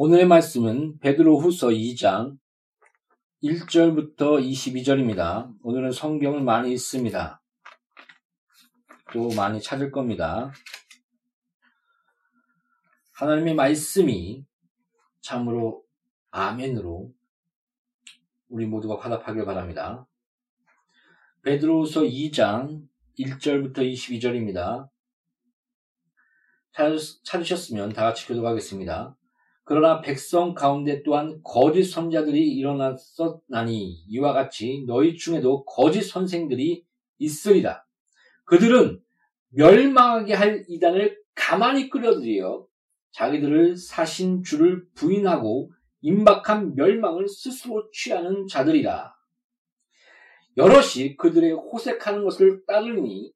오늘의 말씀은 베드로 후서 2장 1절부터 22절입니다. 오늘은 성경을 많이 읽습니다. 또 많이 찾을 겁니다. 하나님의 말씀이 참으로 아멘으로 우리 모두가 화답하길 바랍니다. 베드로후서 2장 1절부터 22절입니다. 찾으셨으면 다 같이 교독하겠습니다. 그러나 백성 가운데 또한 거짓 선자들이 일어났었나니 이와 같이 너희 중에도 거짓 선생들이 있으리라. 그들은 멸망하게 할 이단을 가만히 끌어들여 자기들을 사신 주를 부인하고 임박한 멸망을 스스로 취하는 자들이라. 여럿이 그들의 호색하는 것을 따르니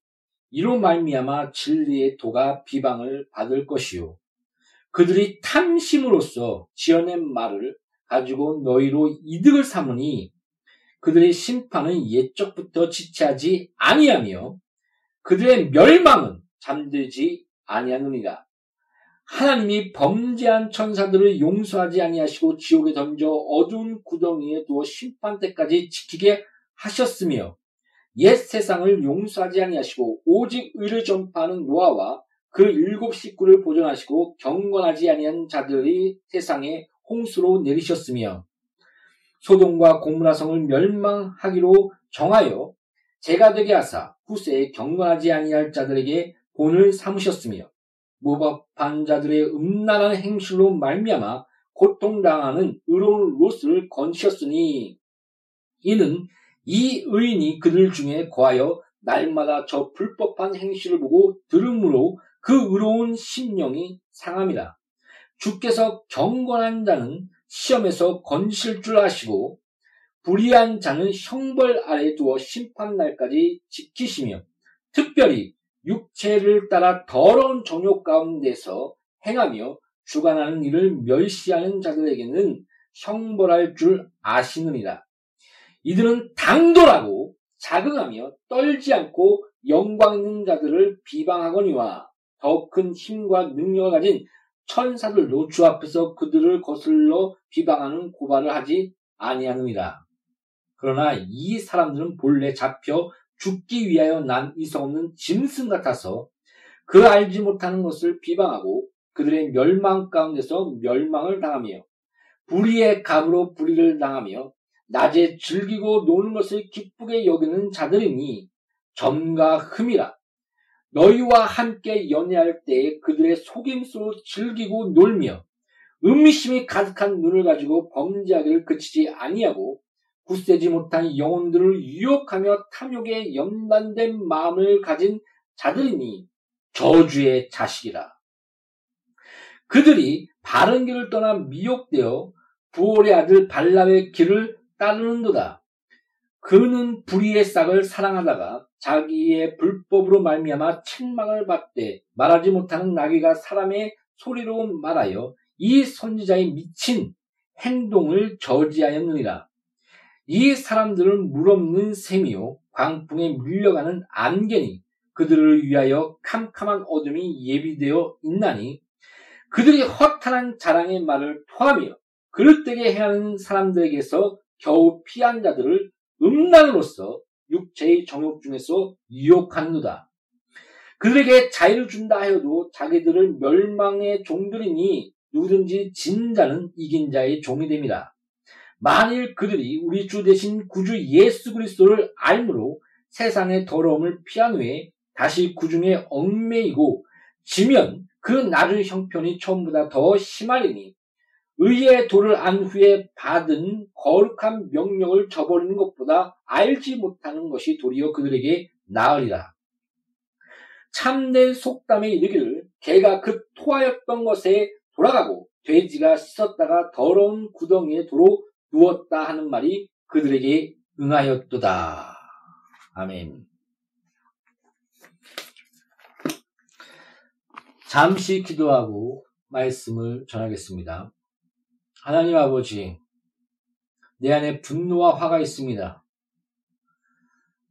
이로 말미암아 진리의 도가 비방을 받을 것이요. 그들이 탐심으로써 지어낸 말을 가지고 너희로 이득을 삼으니 그들의 심판은 옛적부터 지체하지 아니하며 그들의 멸망은 잠들지 아니하느니라. 하나님이 범죄한 천사들을 용서하지 아니하시고 지옥에 던져 어두운 구덩이에 두어 심판 때까지 지키게 하셨으며 옛 세상을 용서하지 아니하시고 오직 의를 전파하는 노아와 그 일곱 식구를 보존하시고 경건하지 아니한 자들이 세상에 홍수로 내리셨으며 소돔과 고무라 성을 멸망하기로 정하여 제가 되게 하사 후세에 경건하지 아니할 자들에게 본을 삼으셨으며 무법한 자들의 음란한 행실로 말미암아 고통당하는 의로운 롯을 건지셨으니 이는 이 의인이 그들 중에 거하여 날마다 저 불법한 행실을 보고 들음으로 그 의로운 심령이 상함이라. 주께서 경건한 자는 시험에서 건실 줄 아시고 불의한 자는 형벌 아래 두어 심판날까지 지키시며 특별히 육체를 따라 더러운 정욕 가운데서 행하며 주관하는 일을 멸시하는 자들에게는 형벌할 줄 아시느니라. 이들은 당돌하고 자극하며 떨지 않고 영광 있는 자들을 비방하거니와 더 큰 힘과 능력을 가진 천사들도 주 앞에서 그들을 거슬러 비방하는 고발을 하지 아니하느니라. 그러나 이 사람들은 본래 잡혀 죽기 위하여 난 이성 없는 짐승 같아서 그 알지 못하는 것을 비방하고 그들의 멸망 가운데서 멸망을 당하며 불의의 감으로 불의를 당하며 낮에 즐기고 노는 것을 기쁘게 여기는 자들이니 점과 흠이라 너희와 함께 연애할 때에 그들의 속임수로 즐기고 놀며 음미심이 가득한 눈을 가지고 범죄하기를 그치지 아니하고 굳세지 못한 영혼들을 유혹하며 탐욕에 연단된 마음을 가진 자들이니 저주의 자식이라. 그들이 바른 길을 떠나 미혹되어 부올의 아들 발람의 길을 따르는도다. 그는 불의의 싹을 사랑하다가 자기의 불법으로 말미암아 책망을 받되 말하지 못하는 나귀가 사람의 소리로 말하여 이 선지자의 미친 행동을 저지하였느니라. 이 사람들은 물없는 셈이요 광풍에 물려가는 안개니 그들을 위하여 캄캄한 어둠이 예비되어 있나니 그들이 허탄한 자랑의 말을 토하며 그릇되게 행하는 사람들에게서 겨우 피한 자들을 음란으로서 육체의 정욕 중에서 유혹하는도다. 그들에게 자유를 준다 하여도 자기들을 멸망의 종들이니 누구든지 진 자는 이긴 자의 종이 됩니다. 만일 그들이 우리 주 대신 구주 예수 그리스도를 알므로 세상의 더러움을 피한 후에 다시 구중에 얽매이고 지면 그 나중 형편이 처음보다 더 심하리니 의의 도를 안 후에 받은 거룩한 명령을 저버리는 것보다 알지 못하는 것이 도리어 그들에게 나으리라. 참된 속담에 이르기를 개가 그 토하였던 것에 돌아가고 돼지가 씻었다가 더러운 구덩이에 도로 누웠다 하는 말이 그들에게 응하였도다. 아멘. 잠시 기도하고 말씀을 전하겠습니다. 하나님 아버지, 내 안에 분노와 화가 있습니다.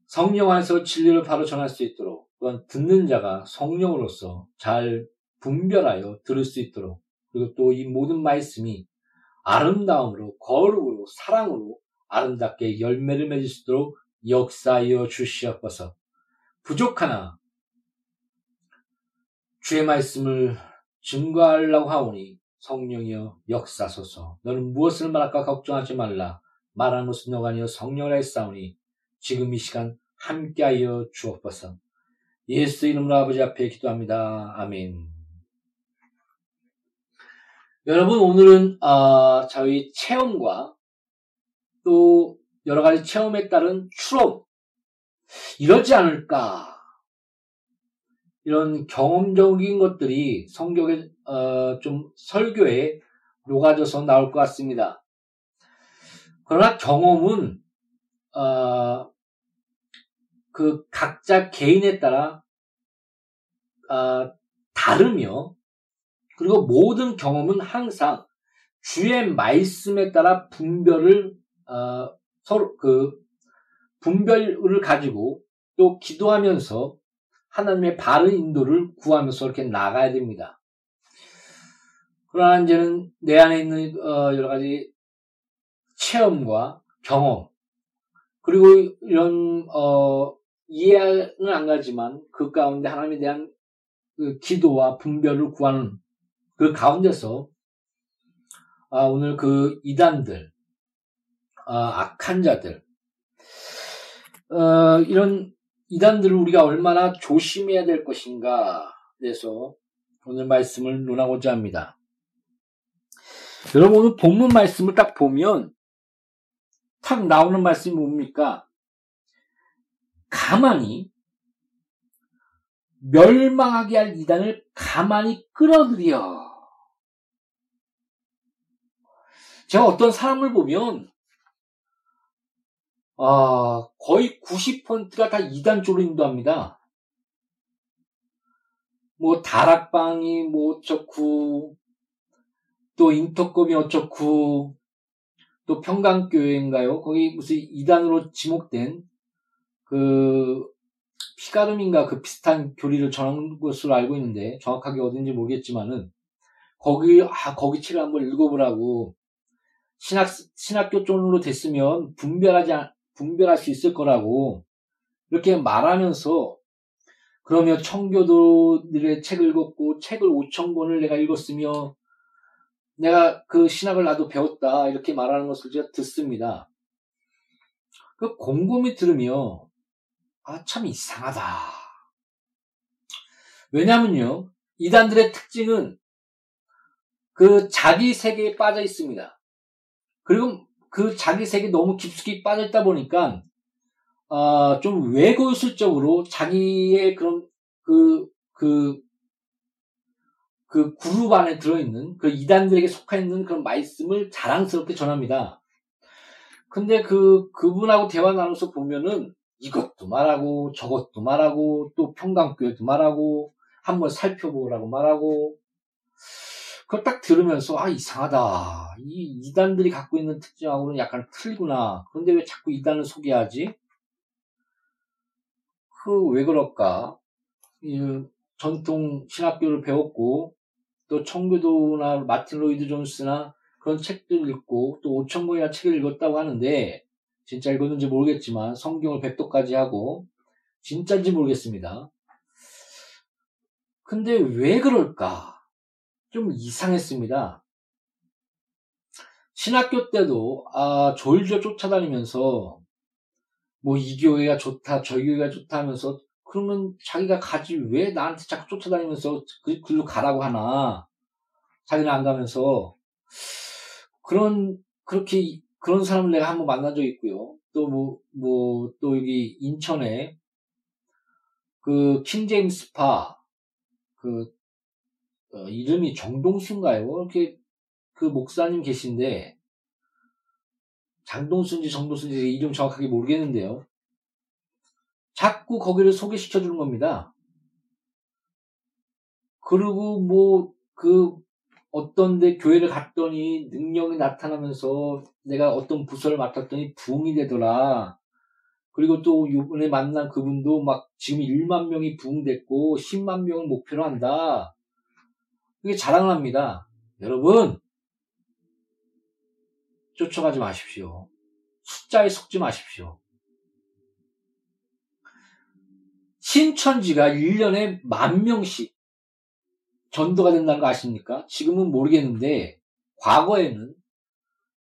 성령 안에서 진리를 바로 전할 수 있도록 또한 듣는 자가 성령으로서 잘 분별하여 들을 수 있도록 그리고 또 이 모든 말씀이 아름다움으로, 거룩으로, 사랑으로 아름답게 열매를 맺을 수 있도록 역사하여 주시옵소서. 부족하나 주의 말씀을 증거하려고 하오니 성령이여 역사소서. 너는 무엇을 말할까 걱정하지 말라. 말하는 것은 너가 아니여 성령을 했사오니 지금 이 시간 함께하여 주옵소서. 예수 이름으로 아버지 앞에 기도합니다. 아멘. 여러분 오늘은 어, 저희 체험과 또 여러 가지 체험에 따른 추론 이러지 않을까 이런 경험적인 것들이 성경에 어, 좀 설교에 녹아져서 나올 것 같습니다. 그러나 경험은 어, 그 각자 개인에 따라 어, 다르며 그리고 모든 경험은 항상 주의 말씀에 따라 분별을 어, 서로 그 분별을 가지고 또 기도하면서 하나님의 바른 인도를 구하면서 이렇게 나가야 됩니다. 그러나 이제는 내 안에 있는 어, 여러 가지 체험과 경험 그리고 이런 어, 이해는 안 가지만 그 가운데 하나님에 대한 그 기도와 분별을 구하는 그 가운데서 아, 오늘 그 이단들, 아, 악한 자들, 어, 이런 이단들을 우리가 얼마나 조심해야 될 것인가 그래서 오늘 말씀을 논하고자 합니다. 여러분 오늘 본문 말씀을 딱 보면 탁 나오는 말씀이 뭡니까? 가만히 멸망하게 할 이단을 가만히 끌어들여. 제가 어떤 사람을 보면 아, 거의 90%가 다 이단 쪽으로 인도합니다. 뭐 다락방이 뭐 어쩌고 또 인터컵이 어쩌고 또 평강교회인가요? 거기 무슨 이단으로 지목된 그 피가름인가 그 비슷한 교리를 전한 것으로 알고 있는데 정확하게 어딘지 모르겠지만은 거기 아 거기 책을 한번 읽어보라고 신학 신학교 쪽으로 됐으면 분별하지 분별할 수 있을 거라고 이렇게 말하면서 그러면 청교도들의 책을 읽었고 책을 5천 권을 내가 읽었으며 내가 그 신학을 나도 배웠다 이렇게 말하는 것을 제가 듣습니다. 그 곰곰이 들으며 아 참 이상하다. 왜냐면요 이단들의 특징은 그 자기 세계에 빠져 있습니다. 그리고 그 자기 세계 너무 깊숙이 빠져 있다 보니까 어, 좀 외골술적으로 자기의 그런 그, 그, 그 그룹 안에 들어있는 그 이단들에게 속해 있는 그런 말씀을 자랑스럽게 전합니다. 근데 그, 그분하고 대화 나누면서 보면은 이것도 말하고 저것도 말하고 또 평강교회도 말하고 한번 살펴보라고 말하고 그걸 딱 들으면서 아 이상하다. 이 이단들이 갖고 있는 특징하고는 약간 틀구나. 그런데 왜 자꾸 이단을 소개하지? 그 왜 그럴까? 전통 신학교를 배웠고 또 청교도나 마틴 로이드 존스나 그런 책들 읽고 또 5천 권이나 책을 읽었다고 하는데 진짜 읽었는지 모르겠지만 성경을 백도까지 하고 진짜인지 모르겠습니다. 근데 왜 그럴까? 좀 이상했습니다. 신학교 때도 아 졸졸 쫓아다니면서 뭐 이 교회가 좋다 저 교회가 좋다 하면서 그러면 자기가 가지 왜 나한테 자꾸 쫓아다니면서 그 글로 가라고 하나 자기는 안 가면서 그런 그렇게 그런 사람을 내가 한번 적 있고요. 또 뭐 뭐 또 여기 인천에 그 킹제임스 파 그 어, 이름이 정동수인가요? 이렇게 그 목사님 계신데 장동수인지 정동수인지 이름 정확하게 모르겠는데요. 자꾸 거기를 소개시켜 주는 겁니다. 그리고 뭐 그 어떤 데 교회를 갔더니 능력이 나타나면서 내가 어떤 부서를 맡았더니 부흥이 되더라. 그리고 또 이번에 만난 그분도 막 지금 1만 명이 부흥됐고 10만 명을 목표로 한다. 그게 자랑을 합니다. 여러분, 쫓아가지 마십시오. 숫자에 속지 마십시오. 신천지가 1년에 만 명씩 전도가 된다는 거 아십니까? 지금은 모르겠는데, 과거에는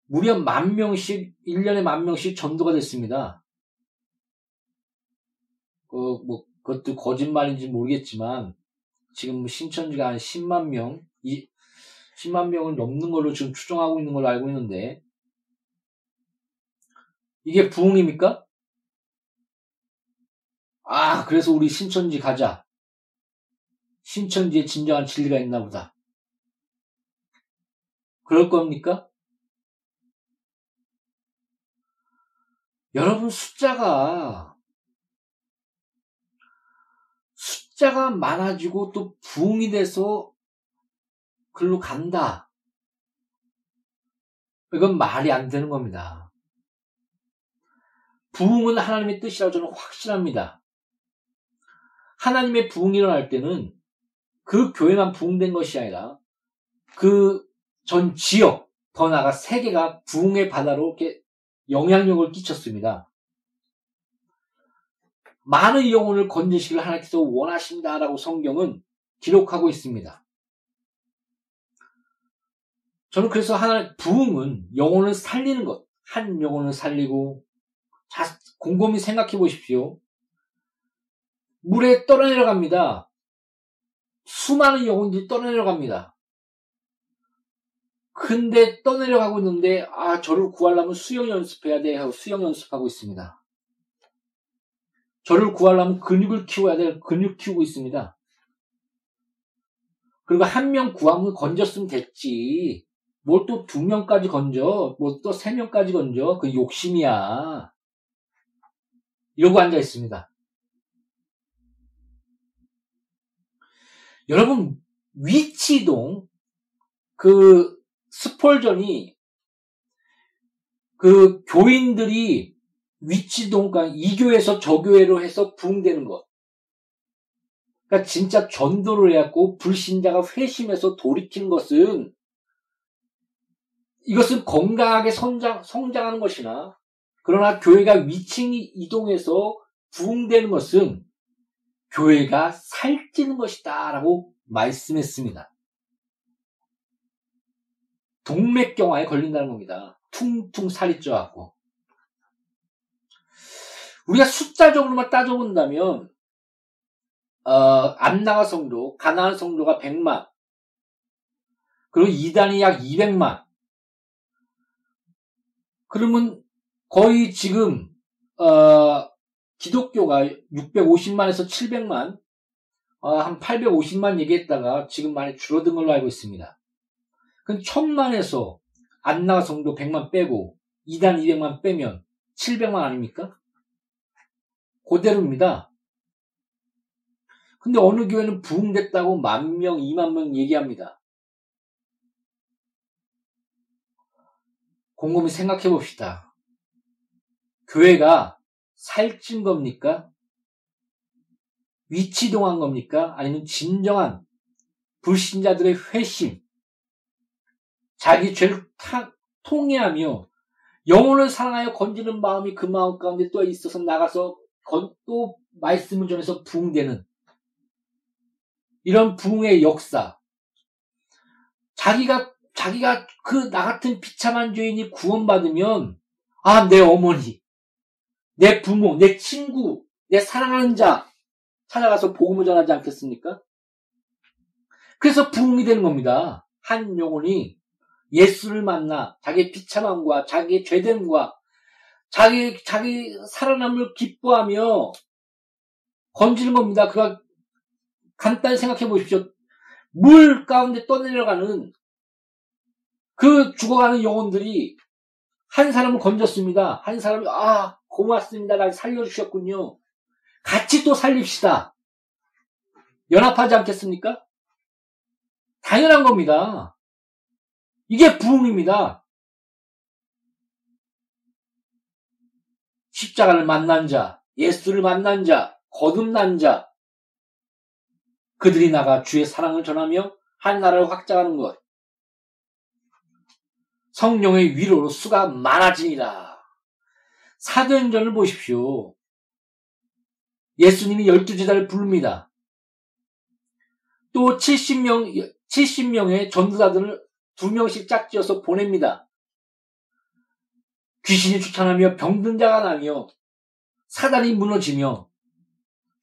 무려 만 명씩, 1년에 만 명씩 전도가 됐습니다. 그, 뭐, 그것도 거짓말인지 모르겠지만, 지금 신천지가 한 10만 명, 이, 10만 명을 넘는 걸로 지금 추정하고 있는 걸로 알고 있는데, 이게 부흥입니까? 아, 그래서 우리 신천지 가자. 신천지에 진정한 진리가 있나 보다. 그럴 겁니까? 여러분 숫자가 숫자가 많아지고 또 부흥이 돼서 글로 간다. 이건 말이 안 되는 겁니다. 부흥은 하나님의 뜻이라고 저는 확신합니다. 하나님의 부흥이 일어날 때는 그 교회만 부흥된 것이 아니라 그 전 지역, 더 나아가 세계가 부흥의 바다로 이렇게 영향력을 끼쳤습니다. 많은 영혼을 건지시길 하나님께서 원하신다라고 성경은 기록하고 있습니다. 저는 그래서 하나 부흥은 영혼을 살리는 것, 한 영혼을 살리고 자, 곰곰이 생각해 보십시오. 물에 떠내려갑니다. 수많은 영혼들이 떠내려갑니다. 근데 떠내려가고 있는데 아 저를 구하려면 수영 연습해야 돼 하고 수영 연습하고 있습니다. 저를 구하려면 근육을 키워야 돼 근육 키우고 있습니다. 그리고 한 명 구하면 건졌으면 됐지. 뭘 또 두 명까지 건져? 뭐또세 명까지 건져? 그 욕심이야. 이러고 앉아 있습니다. 여러분 위치동 그 스폴전이 그 교인들이 위치동 그러니까 이 교회에서 저 교회로 해서 부흥되는 것. 그러니까 진짜 전도를 해갖고 불신자가 회심해서 돌이키는 것은 이것은 건강하게 성장, 성장하는 것이나 그러나 교회가 위층이 이동해서 부흥되는 것은 교회가 살찌는 것이다 라고 말씀했습니다. 동맥경화에 걸린다는 겁니다. 퉁퉁 살이 쪄갖고. 우리가 숫자적으로만 따져본다면 어, 안나가 성도, 가나안 성도가 100만, 그리고 이단이 약 200만. 그러면 거의 지금 어, 기독교가 650만에서 700만, 어, 한 850만 얘기했다가 지금 많이 줄어든 걸로 알고 있습니다. 그럼 천만에서 안나 성도 100만 빼고 2단 200만 빼면 700만 아닙니까? 그대로입니다. 근데 어느 교회는 부흥됐다고 만 명, 2만 명 얘기합니다. 곰곰이 생각해 봅시다. 교회가 살찐 겁니까? 위치동한 겁니까? 아니면 진정한 불신자들의 회심, 자기 죄를 타, 통해하며 영혼을 사랑하여 건지는 마음이 그 마음 가운데 또 있어서 나가서 건, 또 말씀을 전해서 부흥되는 이런 부흥의 역사. 자기가 자기가 그 나 같은 비참한 죄인이 구원받으면 아 내 어머니, 내 부모, 내 친구, 내 사랑하는 자 찾아가서 복음을 전하지 않겠습니까? 그래서 부흥이 되는 겁니다. 한 영혼이 예수를 만나 자기의 비참함과 자기의 죄됨과 자기 자기 살아남을 기뻐하며 건지는 겁니다. 그가 간단히 생각해 보십시오. 물 가운데 떠내려가는 그 죽어가는 영혼들이 한 사람을 건졌습니다. 한 사람이 아 고맙습니다. 날 살려주셨군요. 같이 또 살립시다. 연합하지 않겠습니까? 당연한 겁니다. 이게 부흥입니다. 십자가를 만난 자, 예수를 만난 자, 거듭난 자, 그들이 나가 주의 사랑을 전하며 한 나라를 확장하는 것. 성령의 위로로 수가 많아지니라. 사도행전을 보십시오. 예수님이 열두 제자를 부릅니다. 또 70명, 70명의 전도자들을 두 명씩 짝지어서 보냅니다. 귀신이 추천하며 병든 자가 나며 사단이 무너지며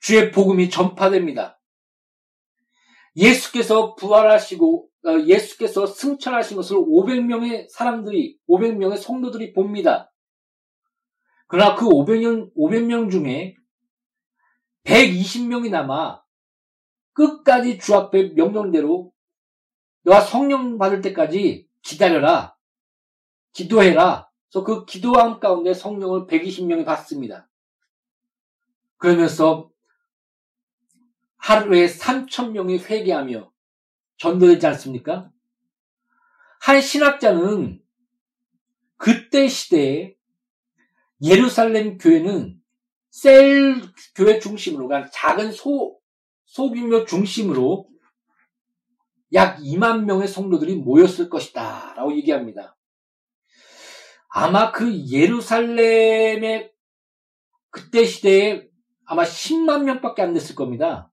주의 복음이 전파됩니다. 예수께서 부활하시고 어, 예수께서 승천하신 것을 500명의 사람들이 500명의 성도들이 봅니다. 그러나 그 500명 500명 중에 120명이 남아 끝까지 주 앞에 명령대로 너가 성령 받을 때까지 기다려라. 기도해라. 그래서 그 기도함 가운데 성령을 120명이 받습니다. 그러면서 하루에 3천명이 회개하며 전도되지 않습니까? 한 신학자는 그때 시대에 예루살렘 교회는 셀 교회 중심으로, 그러니까 작은 소, 소규모 중심으로 약 2만 명의 성도들이 모였을 것이다. 라고 얘기합니다. 아마 그 예루살렘의 그때 시대에 아마 10만 명밖에 안 됐을 겁니다.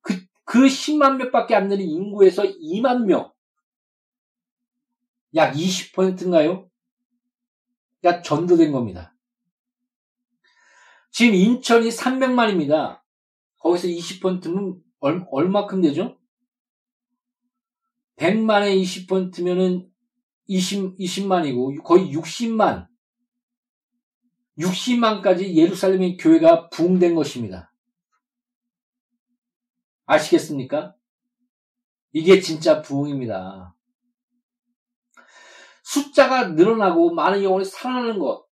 그, 그 10만 명밖에 안 되는 인구에서 2만 명. 약 20%인가요? 약 전도된 겁니다. 지금 인천이 300만입니다. 거기서 20%면 얼, 얼마큼 되죠? 100만에 20%면은 20, 20만이고 거의 60만. 60만까지 예루살렘의 교회가 부흥된 것입니다. 아시겠습니까? 이게 진짜 부흥입니다. 숫자가 늘어나고 많은 영혼이 살아나는 것.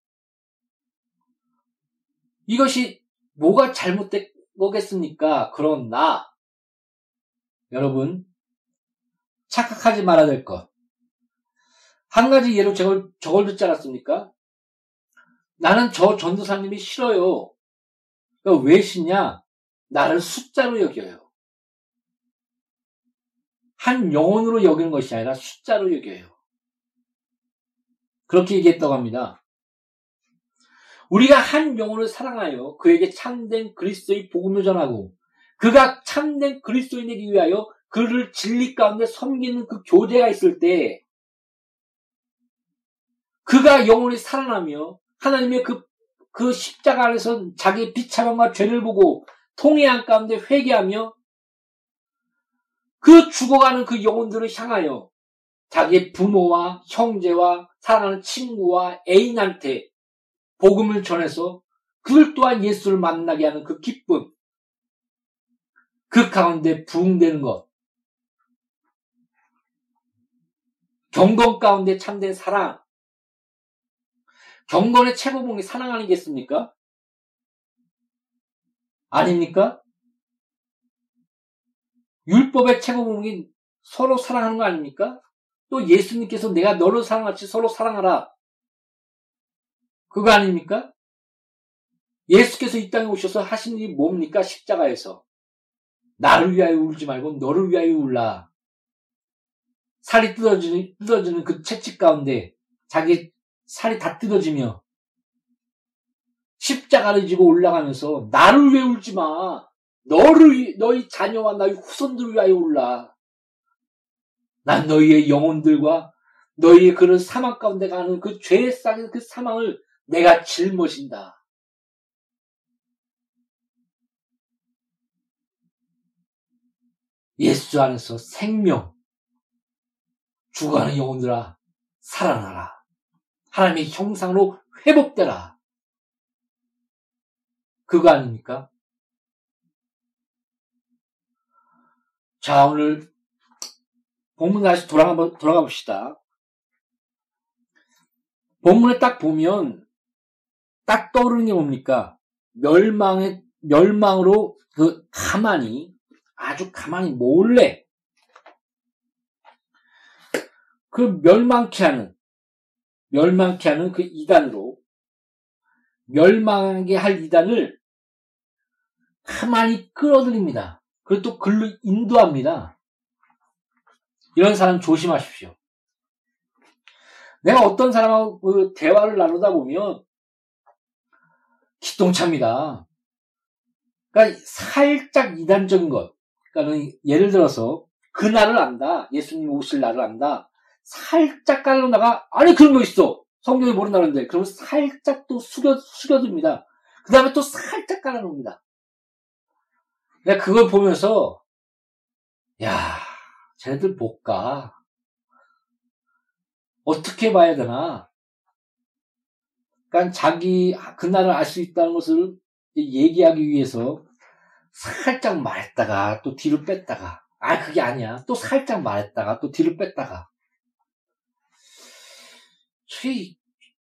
이것이 뭐가 잘못된 거겠습니까? 그러나 여러분 착각하지 말아야 될 것. 한 가지 예로 저걸, 저걸 듣지 않았습니까? 나는 저 전도사님이 싫어요. 그러니까 왜 싫냐? 나를 숫자로 여겨요. 한 영혼으로 여기는 것이 아니라 숫자로 여겨요. 그렇게 얘기했다고 합니다. 우리가 한 영혼을 사랑하여 그에게 참된 그리스도의 복음을 전하고 그가 참된 그리스도인에게 위하여 그를 진리 가운데 섬기는 그 교제가 있을 때 그가 영혼이 살아나며 하나님의 그, 그 십자가 안에서 자기의 비참함과 죄를 보고 통해한 가운데 회개하며 그 죽어가는 그 영혼들을 향하여 자기의 부모와 형제와 사랑하는 친구와 애인한테 복음을 전해서 그들 또한 예수를 만나게 하는 그 기쁨, 그 가운데 부흥되는 것, 경건 가운데 참된 사랑, 경건의 최고봉이 사랑 아니겠습니까? 아닙니까? 율법의 최고봉이 서로 사랑하는 거 아닙니까? 또 예수님께서 내가 너를 사랑하지 서로 사랑하라. 그거 아닙니까? 예수께서 이 땅에 오셔서 하신 일이 뭡니까? 십자가에서. 나를 위하여 울지 말고 너를 위하여 울라. 살이 뜯어지는, 뜯어지는 그 채찍 가운데 자기 살이 다 뜯어지며 십자가를 지고 올라가면서 나를 왜 울지 마. 너를 너희 자녀와 너희 후손들을 위하여 울라. 난 너희의 영혼들과 너희의 그런 사망 가운데 가는 그 죄의 싹인 그 사망을 내가 짊어진다. 예수 안에서 생명, 죽어가는 영혼들아, 살아나라. 하나님의 형상으로 회복되라. 그거 아닙니까? 자, 오늘 본문 다시 돌아가, 돌아가 봅시다. 본문에 딱 보면 딱 떠오르는 게 뭡니까? 멸망의, 멸망으로 그 가만히, 아주 가만히 몰래 그 멸망케 하는 멸망케 하는 그 이단으로 멸망하게 할 이단을 가만히 끌어들입니다. 그리고 또 글로 인도합니다. 이런 사람 조심하십시오. 내가 어떤 사람하고 그 대화를 나누다 보면 기똥차입니다. 그러니까 살짝 이단적인 것. 그러니까 예를 들어서 그 날을 안다. 예수님 오실 날을 안다. 살짝 깔아놓다가 아니 그런 거 있어. 성경에 모른다는데 그러면 살짝 또 숙여 숙여둡니다. 그 다음에 또 살짝 깔아놓습니다. 내가 그걸 보면서 야 못 가. 어떻게 봐야 되나? 그러니까 자기 그날을 알 수 있다는 것을 얘기하기 위해서 살짝 말했다가 또 뒤로 뺐다가 아 그게 아니야 또 살짝 말했다가 또 뒤로 뺐다가 저게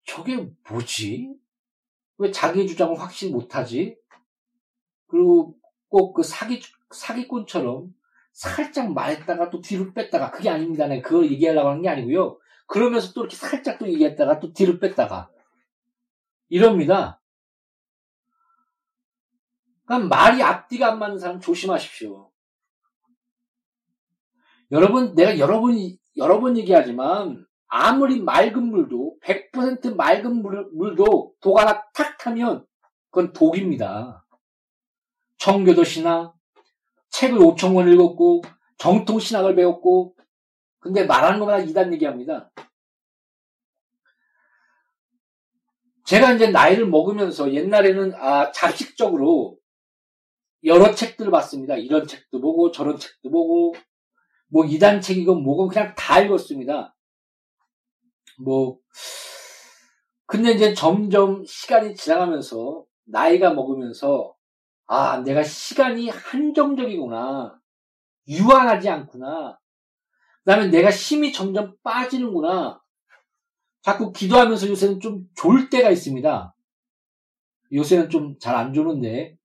저게 뭐지? 왜 자기 주장을 확실히 못하지? 그리고 꼭 그 사기 사기꾼처럼 살짝 말했다가 또 뒤로 뺐다가 그게 아닙니다. 내가 그걸 얘기하려고 하는 게 아니고요. 그러면서 또 이렇게 살짝 또 얘기했다가 또 뒤로 뺐다가 이럽니다. 그러니까 말이 앞뒤가 안 맞는 사람 조심하십시오. 여러분, 내가 여러 번, 여러 번 얘기하지만, 아무리 맑은 물도, 100% 맑은 물, 물도 독 하나 탁 타면, 그건 독입니다. 청교도 신학, 책을 5천 권 읽었고, 정통 신학을 배웠고, 근데 말하는 것마다 이단 얘기합니다. 제가 이제 나이를 먹으면서 옛날에는 아, 자식적으로 여러 책들을 봤습니다. 이런 책도 보고 저런 책도 보고 뭐 이단 책이건 뭐건 그냥 다 읽었습니다. 뭐 근데 이제 점점 시간이 지나가면서 나이가 먹으면서 아 내가 시간이 한정적이구나 유한하지 않구나 그 다음에 내가 힘이 점점 빠지는구나 자꾸 기도하면서 요새는 좀 졸 때가 있습니다. 요새는 좀 잘 안 조는데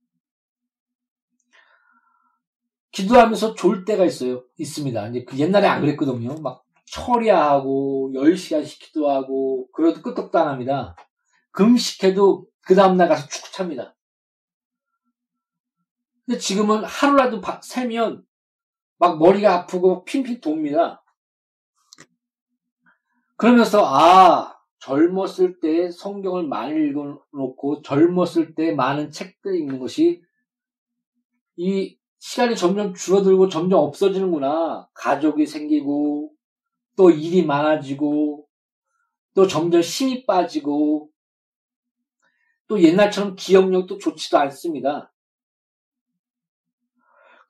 기도하면서 졸 때가 있어요. 있습니다. 이제 그 옛날에 안 그랬거든요. 막 철야하고 10시간씩 기도하고 그래도 끄떡도 안 합니다. 금식해도 그 다음날 가서 축 찹니다. 근데 지금은 하루라도 세면 막 머리가 아프고 핀핀 돕니다. 그러면서 아 젊었을 때 성경을 많이 읽어놓고 젊었을 때 많은 책들 읽는 것이 이 시간이 점점 줄어들고 점점 없어지는구나. 가족이 생기고 또 일이 많아지고 또 점점 힘이 빠지고 또 옛날처럼 기억력도 좋지도 않습니다.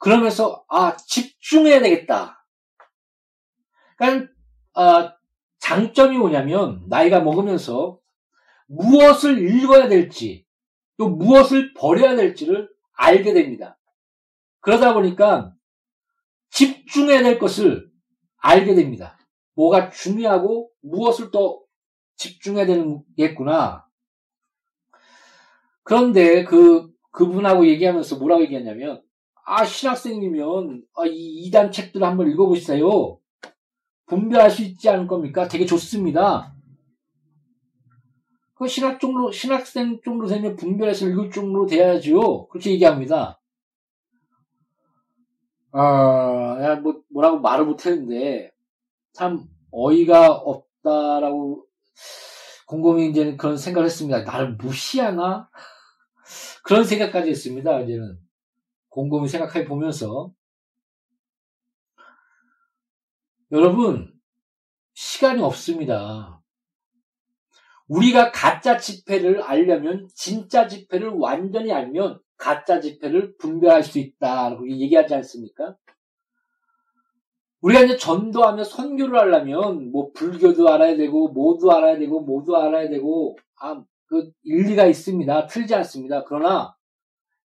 그러면서 아 집중해야 되겠다. 그러니까 아, 장점이 뭐냐면 나이가 먹으면서 무엇을 읽어야 될지 또 무엇을 버려야 될지를 알게 됩니다. 그러다 보니까 집중해야 될 것을 알게 됩니다. 뭐가 중요하고 무엇을 또 집중해야 되겠구나. 그런데 그, 그분하고 얘기하면서 뭐라고 얘기했냐면, 아, 신학생이면, 아, 이 2단 책들을 한번 읽어보세요. 분별할 수 있지 않을 겁니까? 되게 좋습니다. 그 신학 정도, 신학생 정도 되면 분별해서 읽을 정도로 돼야죠. 그렇게 얘기합니다. 아, 야, 뭐, 뭐라고 말을 못했는데, 참, 어이가 없다라고, 곰곰이 이제는 그런 생각을 했습니다. 나를 무시하나? 그런 생각까지 했습니다, 이제는. 곰곰이 생각해 보면서. 여러분, 시간이 없습니다. 우리가 가짜 지폐를 알려면 진짜 지폐를 완전히 알면 가짜 지폐를 분별할 수 있다라고 얘기하지 않습니까? 우리가 이제 전도하며 선교를 하려면 뭐 불교도 알아야 되고 모두 알아야 되고 모두 알아야 되고 아 그 일리가 있습니다. 틀리지 않습니다. 그러나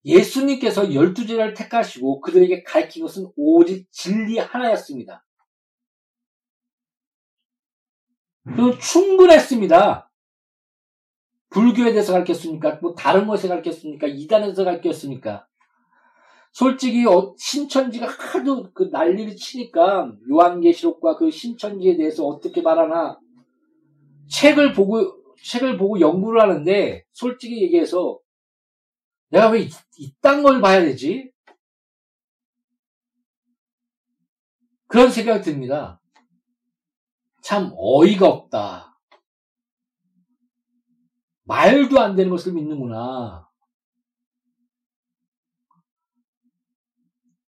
예수님께서 열두 제자를 택하시고 그들에게 가르친 것은 오직 진리 하나였습니다. 그 충분했습니다. 불교에 대해서 가르쳤습니까? 뭐 다른 것에 가르쳤습니까? 이단에서 가르쳤습니까? 솔직히 어, 신천지가 하도 그 난리를 치니까 요한계시록과 그 신천지에 대해서 어떻게 말하나 책을 보고 책을 보고 연구를 하는데 솔직히 얘기해서 내가 왜 이딴 걸 봐야 되지? 그런 생각이 듭니다. 참 어이가 없다. 말도 안 되는 것을 믿는구나.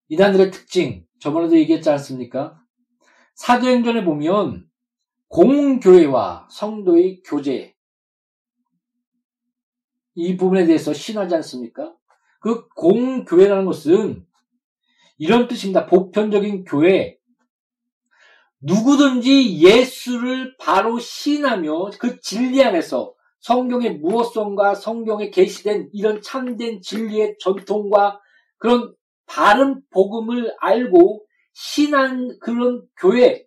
이단들의 특징, 저번에도 얘기했지 않습니까? 사도행전에 보면 공교회와 성도의 교제 이 부분에 대해서 신하지 않습니까? 그 공교회라는 것은 이런 뜻입니다. 보편적인 교회. 누구든지 예수를 바로 신하며 그 진리 안에서 성경의 무엇성과 성경에 게시된 이런 참된 진리의 전통과 그런 바른 복음을 알고 신한 그런 교회,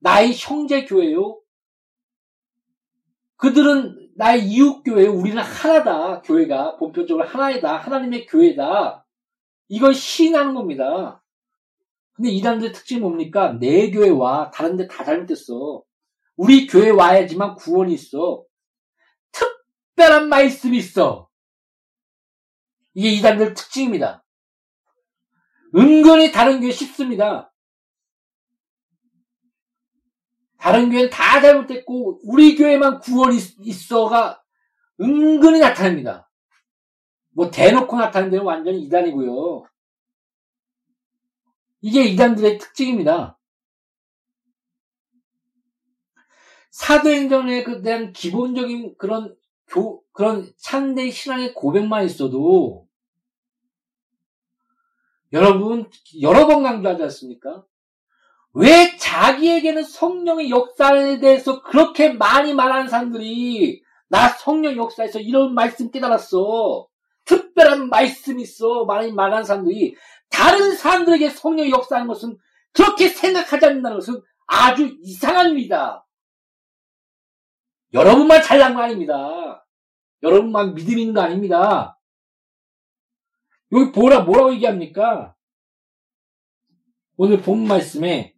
나의 형제 교회요. 그들은 나의 이웃 교회, 우리는 하나다. 교회가 본편적으로 하나이다. 하나님의 교회다. 이걸 시인하는 겁니다. 근데 이단들의 특징이 뭡니까? 내 교회 와 다른 데 다 잘못됐어. 우리 교회 와야지만 구원이 있어. 특별한 말씀이 있어. 이게 이단들 특징입니다. 은근히 다른 교회 쉽습니다. 다른 교회는 다 잘못됐고 우리 교회만 구원이 있어가 은근히 나타납니다. 뭐 대놓고 나타나는 데는 완전히 이단이고요. 이게 이단들의 특징입니다. 사도행전에 그 대한 기본적인 그런 교, 그런 참된 신앙의 고백만 있어도 여러분 여러 번 강조하지 않습니까? 왜 자기에게는 성령의 역사에 대해서 그렇게 많이 말하는 사람들이 나 성령 역사에서 이런 말씀 깨달았어. 특별한 말씀이 있어. 많이 말하는 사람들이 다른 사람들에게 성령의 역사하는 것은 그렇게 생각하지 않는다는 것은 아주 이상한 일이다. 여러분만 잘난 거 아닙니다. 여러분만 믿음 있는 거 아닙니다. 여기 뭐라, 뭐라고 얘기합니까? 오늘 본 말씀에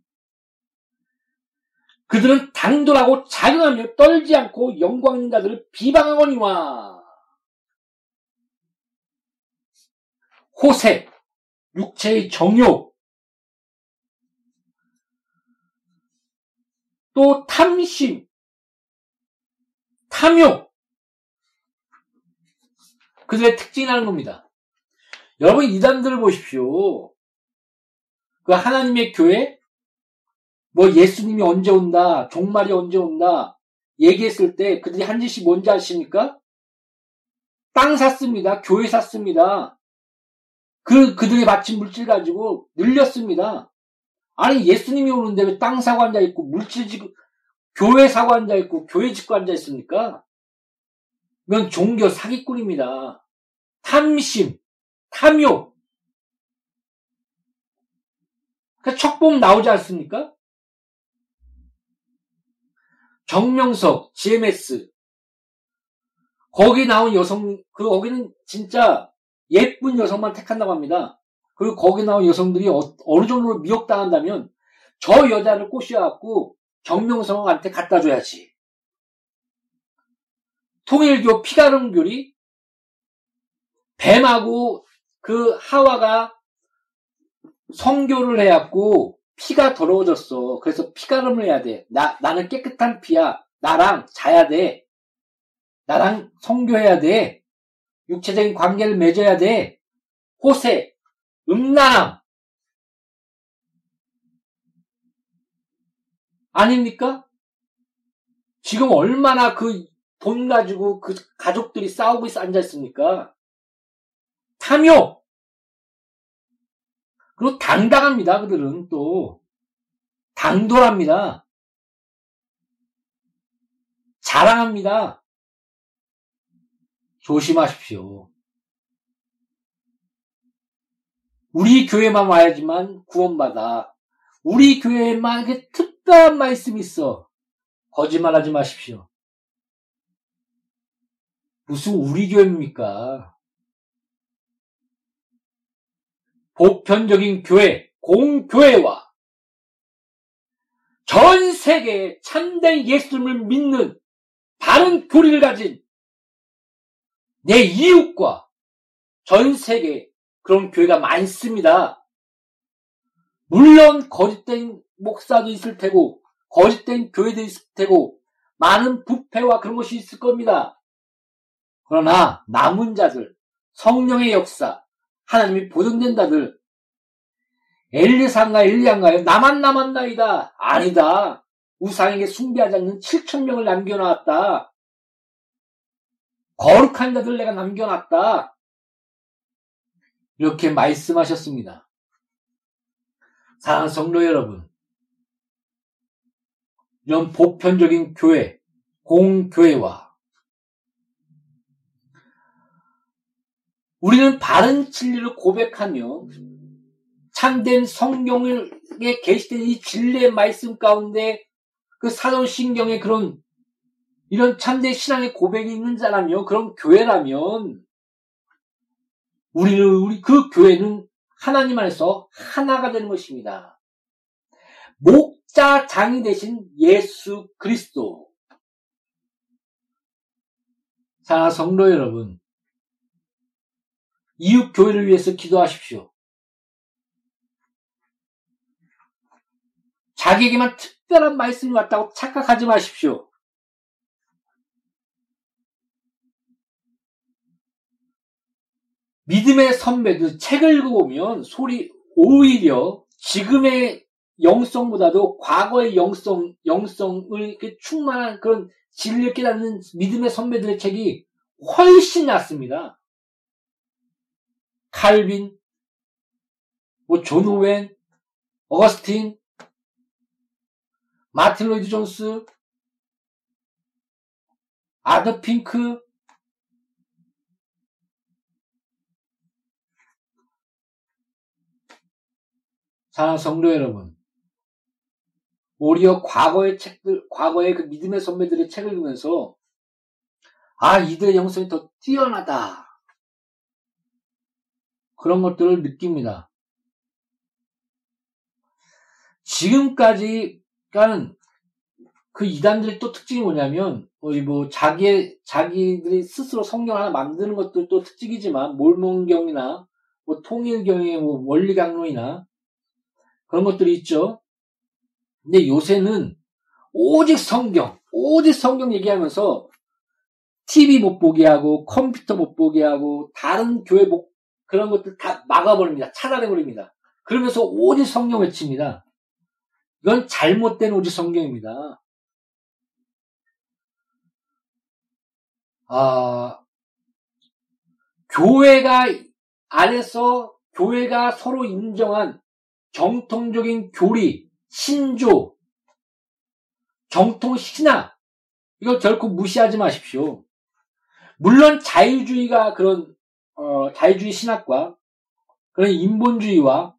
그들은 당돌하고 자긍하며 떨지 않고 영광 있는 자들을 비방하거니와 호색, 육체의 정욕, 또 탐심, 탐욕, 그들의 특징이라는 겁니다. 여러분 이단들을 보십시오. 그 하나님의 교회, 뭐 예수님이 언제 온다, 종말이 언제 온다, 얘기했을 때 그들이 한 짓이 뭔지 아십니까? 땅 샀습니다. 교회 샀습니다. 그, 그들이 바친 물질 가지고 늘렸습니다. 아니, 예수님이 오는데 왜 땅 사고 앉아 있고, 물질 지고, 교회 사고 앉아 있고, 교회 짓고 앉아 있습니까? 이건 종교 사기꾼입니다. 탐심, 탐욕. 그 척봉 나오지 않습니까? 정명석, GMS. 거기 나온 여성, 그, 거기는 진짜 예쁜 여성만 택한다고 합니다. 그리고 거기 나온 여성들이 어, 느 정도로 미혹당한다면 저 여자를 꼬셔갖고 정명석한테 갖다 줘야지. 통일교 피가름교리 뱀하고 그 하와가 성교를 해갖고 피가 더러워졌어. 그래서 피가름을 해야 돼. 나, 나는 깨끗한 피야. 나랑 자야 돼. 나랑 성교해야 돼. 육체적인 관계를 맺어야 돼. 호세, 음란함. 아닙니까? 지금 얼마나 그 돈 가지고 그 가족들이 싸우고 있어 앉아 있습니까? 탐욕! 그리고 당당합니다, 그들은 또. 당돌합니다. 자랑합니다. 조심하십시오. 우리 교회만 와야지만 구원받아. 우리 교회에만 그 특별한 말씀이 있어. 거짓말하지 마십시오. 무슨 우리 교회입니까? 보편적인 교회, 공교회와 전 세계에 참된 예수님을 믿는 바른 교리를 가진 내 이웃과 전 세계에 그런 교회가 많습니다. 물론 거짓된 목사도 있을 테고 거짓된 교회도 있을 테고 많은 부패와 그런 것이 있을 겁니다. 그러나 남은 자들, 성령의 역사, 하나님이 보존된다들, 엘리사인가 엘리야인가요? 나만 남았나이다. 아니다. 우상에게 숭배하지 않는 7천 명을 남겨놨다. 거룩한 자들 내가 남겨놨다. 이렇게 말씀하셨습니다. 사랑하는 성도 여러분, 이런 보편적인 교회, 공교회와 우리는 바른 진리를 고백하며 참된 성경에 계시된 이 진리의 말씀 가운데 그 사도신경의 그런 이런 참된 신앙의 고백이 있는 자라며 그런 교회라면 우리는 우리 그 교회는 하나님 안에서 하나가 되는 것입니다. 목자 장이 되신 예수 그리스도. 자, 성도 여러분. 이웃 교회를 위해서 기도하십시오. 자기에게만 특별한 말씀이 왔다고 착각하지 마십시오. 믿음의 선배들 책을 읽어보면 소리 오히려 지금의 영성보다도 과거의 영성, 영성을 충만한 그런 진리를 깨닫는 믿음의 선배들의 책이 훨씬 낫습니다. 칼빈, 뭐존 오웬, 어거스틴, 마틴 로이드 존스, 아더 핑크, 사랑 성도 여러분, 오히려 과거의 책들, 과거의 그 믿음의 선배들의 책을 읽으면서, 아, 이들의 영성이 더 뛰어나다. 그런 것들을 느낍니다. 지금까지, 가는 그 이단들의 또 특징이 뭐냐면, 뭐, 자기, 자기들이 스스로 성경 하나 만드는 것도 특징이지만, 몰몬경이나, 뭐, 통일경의 뭐, 원리강론이나, 그런 것들이 있죠. 근데 요새는 오직 성경, 오직 성경 얘기하면서 TV 못 보게 하고 컴퓨터 못 보게 하고 다른 교회 목 그런 것들 다 막아버립니다. 차단해버립니다. 그러면서 오직 성경 외칩니다. 이건 잘못된 오직 성경입니다. 아, 교회가 안에서 교회가 서로 인정한 정통적인 교리, 신조, 정통 신앙, 이거 결코 무시하지 마십시오. 물론 자유주의가 그런 어, 자유주의 신학과 그런 인본주의와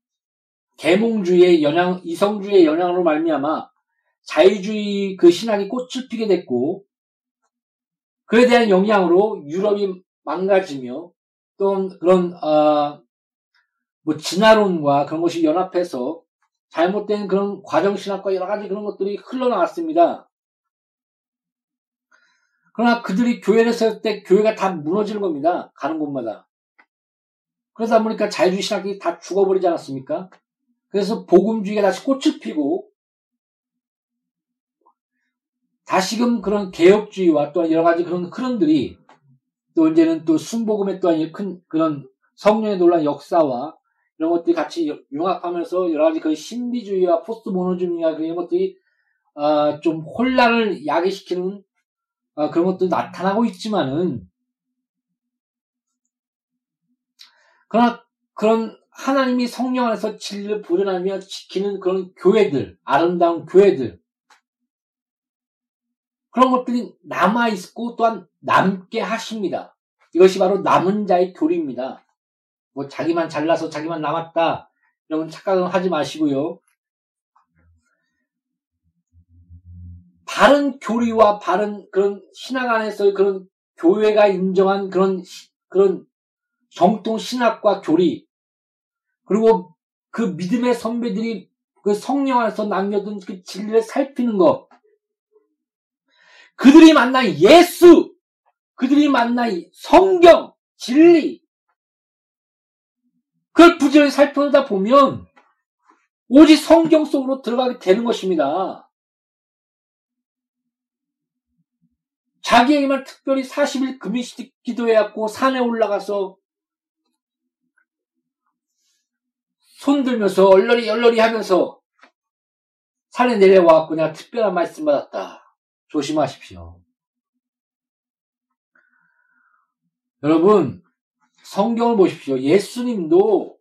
계몽주의의 영향, 이성주의의 영향으로 말미암아 자유주의 그 신학이 꽃을 피게 됐고 그에 대한 영향으로 유럽이 망가지며 또 그런 어, 뭐 진화론과 그런 것이 연합해서 잘못된 그런 과정신학과 여러 가지 그런 것들이 흘러나왔습니다. 그러나 그들이 교회를 세울 때 교회가 다 무너지는 겁니다. 가는 곳마다. 그러다 보니까 자유주의 신학이 다 죽어버리지 않았습니까? 그래서 복음주의가 다시 꽃을 피고 다시금 그런 개혁주의와 또 여러 가지 그런 흐름들이 또 이제는 또 순복음의 또한 큰 그런 성령의 놀란 역사와 이런 것들이 같이 융합하면서 여러 가지 그 신비주의와 포스트 모노즘이나 그런 것들이 어, 좀 혼란을 야기시키는 어, 그런 것도 나타나고 있지만은 그러나 그런 하나님이 성령 안에서 진리를 보존하며 지키는 그런 교회들, 아름다운 교회들 그런 것들이 남아 있고 또한 남게 하십니다. 이것이 바로 남은 자의 교리입니다. 뭐 자기만 잘나서 자기만 남았다. 이런 착각은 하지 마시고요. 바른 교리와 바른 그런 신앙 안에서 그런 교회가 인정한 그런 그런 정통 신학과 교리 그리고 그 믿음의 선배들이 그 성령 안에서 남겨둔 그 진리를 살피는 것 그들이 만난 예수 그들이 만난 성경 진리 그걸 부지런히 살펴보다 보면 오직 성경 속으로 들어가게 되는 것입니다. 자기에게만 특별히 40일 금일 기도해갖고 산에 올라가서 손 들면서 얼러리 얼러리 하면서 산에 내려와갖고 내가 특별한 말씀 받았다. 조심하십시오. 여러분, 성경을 보십시오. 예수님도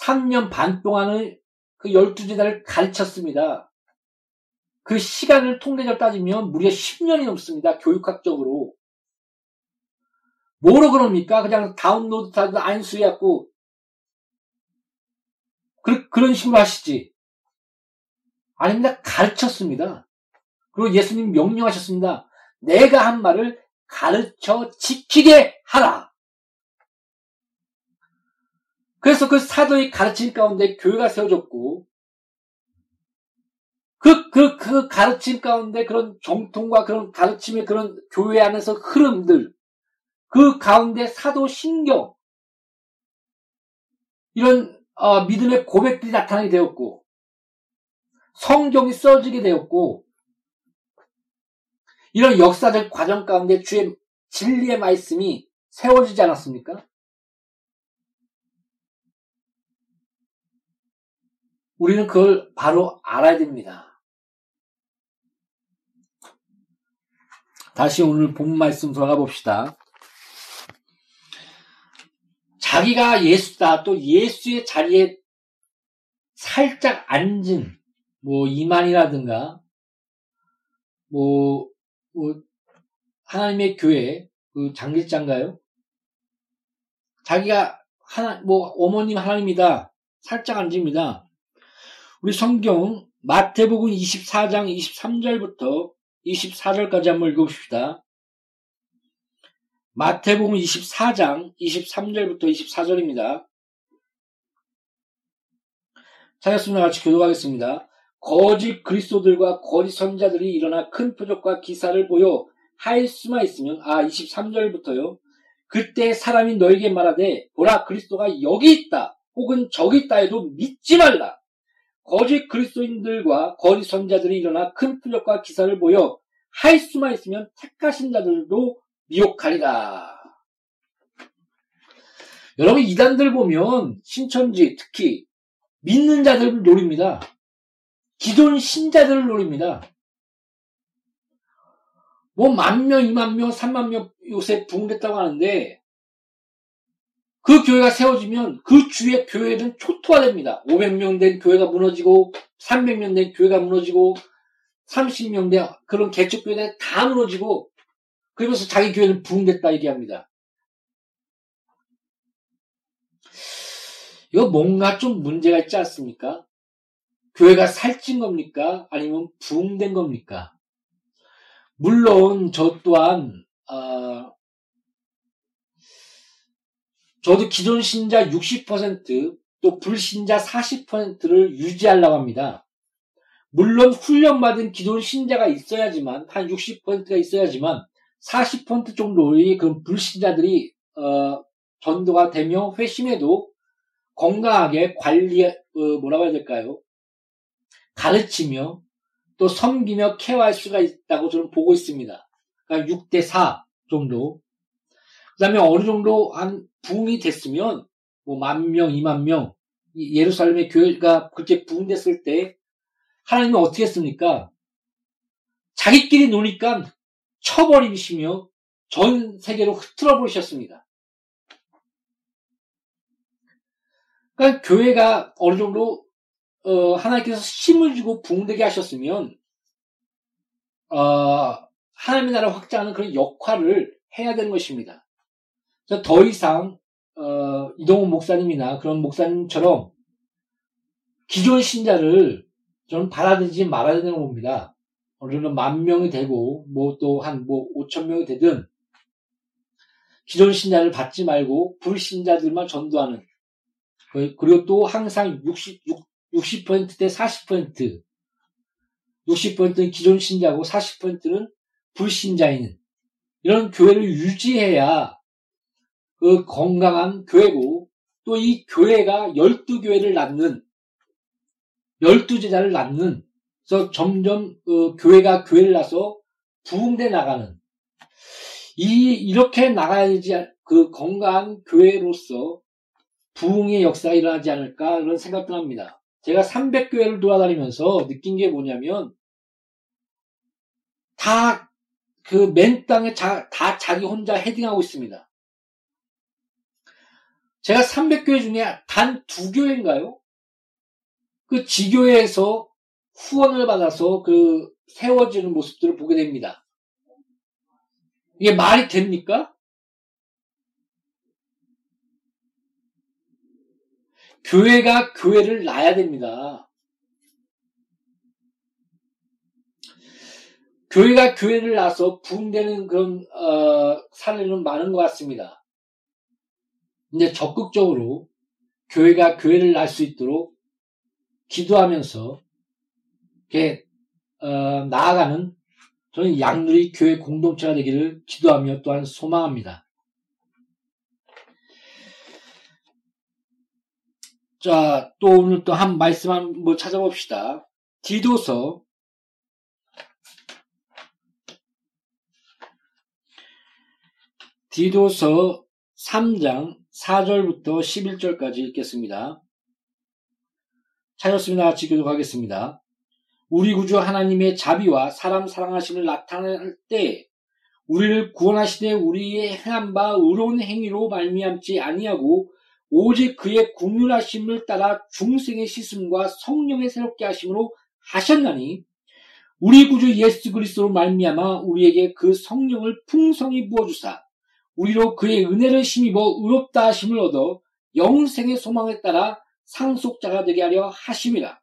3년 반 동안을 그 12제자를 가르쳤습니다. 그 시간을 통계적 따지면 무려 10년이 넘습니다. 교육학적으로. 뭐로 그럽니까? 그냥 다운로드 타도 안수해갖고 그, 그런 식으로 하시지. 아닙니다. 가르쳤습니다. 그리고 예수님 명령하셨습니다. 내가 한 말을 가르쳐 지키게 하라. 그래서 그 사도의 가르침 가운데 교회가 세워졌고, 그, 그, 그 가르침 가운데 그런 정통과 그런 가르침의 그런 교회 안에서 흐름들, 그 가운데 사도 신경, 이런 어, 믿음의 고백들이 나타나게 되었고, 성경이 써지게 되었고, 이런 역사적 과정 가운데 주의 진리의 말씀이 세워지지 않았습니까? 우리는 그걸 바로 알아야 됩니다. 다시 오늘 본 말씀 돌아가 봅시다. 자기가 예수다, 또 예수의 자리에 살짝 앉은, 뭐, 이만이라든가, 뭐, 뭐 하나님의 교회, 그 장길장가요? 자기가 하나, 뭐, 어머님 하나님이다. 살짝 앉습니다. 우리 성경, 마태복음 24장 23절부터 24절까지 한번 읽어봅시다. 마태복음 24장 23절부터 24절입니다. 찾았으면 같이 교독하겠습니다. 거짓 그리스도들과 거짓 선자들이 일어나 큰 표적과 기사를 보여 할 수만 있으면 아 23절부터요. 그때 사람이 너에게 말하되 보라 그리스도가 여기 있다 혹은 저기 있다 해도 믿지 말라. 거짓 그리스도인들과 거짓 선자들이 일어나 큰 표적과 기사를 보여 할 수만 있으면 택하신 자들도 미혹하리라. 여러분 이단들 보면 신천지 특히 믿는 자들을 노립니다. 기존 신자들을 노립니다. 뭐 만 명, 이만 명, 삼만 명 요새 붕괴했다고 하는데 그 교회가 세워지면 그 주의 교회는 초토화됩니다. 500명 된 교회가 무너지고 300명 된 교회가 무너지고 30명 된 그런 개척 교회가 다 무너지고 그러면서 자기 교회는 붕괴됐다 얘기합니다. 이거 뭔가 좀 문제가 있지 않습니까? 교회가 살찐 겁니까? 아니면 부흥된 겁니까? 물론 저 또한 어, 저도 기존 신자 60%또 불신자 40%를 유지하려고 합니다. 물론 훈련받은 기존 신자가 있어야지만 한 60%가 있어야지만 40% 정도의 그 불신자들이 어, 전도가 되며 회심해도 건강하게 관리 어, 뭐라고 해야 될까요? 가르치며 또 섬기며 케어할 수가 있다고 저는 보고 있습니다. 그러니까 6대 4 정도. 그 다음에 어느 정도 한 부흥이 됐으면 뭐 만 명, 2만 명 예루살렘의 교회가 그렇게 부흥됐을 때 하나님은 어떻게 했습니까? 자기끼리 노니까 쳐버리시며 전 세계로 흐트러 버리셨습니다. 그러니까 교회가 어느 정도 어, 하나님께서 힘을 주고 붕대게 하셨으면 어, 하나님의 나라 확장하는 그런 역할을 해야 되는 것입니다. 더 이상 어, 이동훈 목사님이나 그런 목사님처럼 기존 신자를 저는 받아들이지 말아야 되는 겁니다. 어느 정도 만 명이 되고 뭐 또한뭐 5천 명이 되든 기존 신자를 받지 말고 불신자들만 전도하는 그리고 또 항상 60, 60%대 40%. 60%는 기존 신자고 40%는 불신자인 이런 교회를 유지해야 그 건강한 교회고 또 이 교회가 12교회를 낳는 12제자를 낳는 그래서 점점 그 교회가 교회를 낳아서 부흥돼 나가는 이, 이렇게 나가야지, 그 건강한 교회로서 부흥의 역사가 일어나지 않을까, 그런 생각도 합니다. 제가 300교회를 돌아다니면서 느낀 게 뭐냐면, 다, 그 맨 땅에 자, 다 자기 혼자 헤딩하고 있습니다. 제가 300교회 중에 단 두 교회인가요? 그 지교회에서 후원을 받아서 그 세워지는 모습들을 보게 됩니다. 이게 말이 됩니까? 교회가 교회를 낳아야 됩니다. 교회가 교회를 낳아서 부흥되는 그런 어, 사례는 많은 것 같습니다. 근데 적극적으로 교회가 교회를 낳을 수 있도록 기도하면서 이렇게 어, 나아가는 저는 양누리 교회 공동체가 되기를 기도하며 또한 소망합니다. 자, 또 오늘 또 한 말씀 한번 찾아봅시다. 디도서 디도서 3장 4절부터 11절까지 읽겠습니다. 찾았습니다. 같이 교독하겠습니다. 우리 구주 하나님의 자비와 사람 사랑하심을 나타낼 때 우리를 구원하시되 우리의 행한 바 의로운 행위로 말미암지 아니하고 오직 그의 국률하심을 따라 중생의 시슴과 성령의 새롭게 하심으로 하셨나니 우리 구주 예수 그리스도로 말미암아 우리에게 그 성령을 풍성히 부어 주사 우리로 그의 은혜를 힘입어 의롭다 하심을 얻어 영생의 소망에 따라 상속자가 되게 하려 하심이라.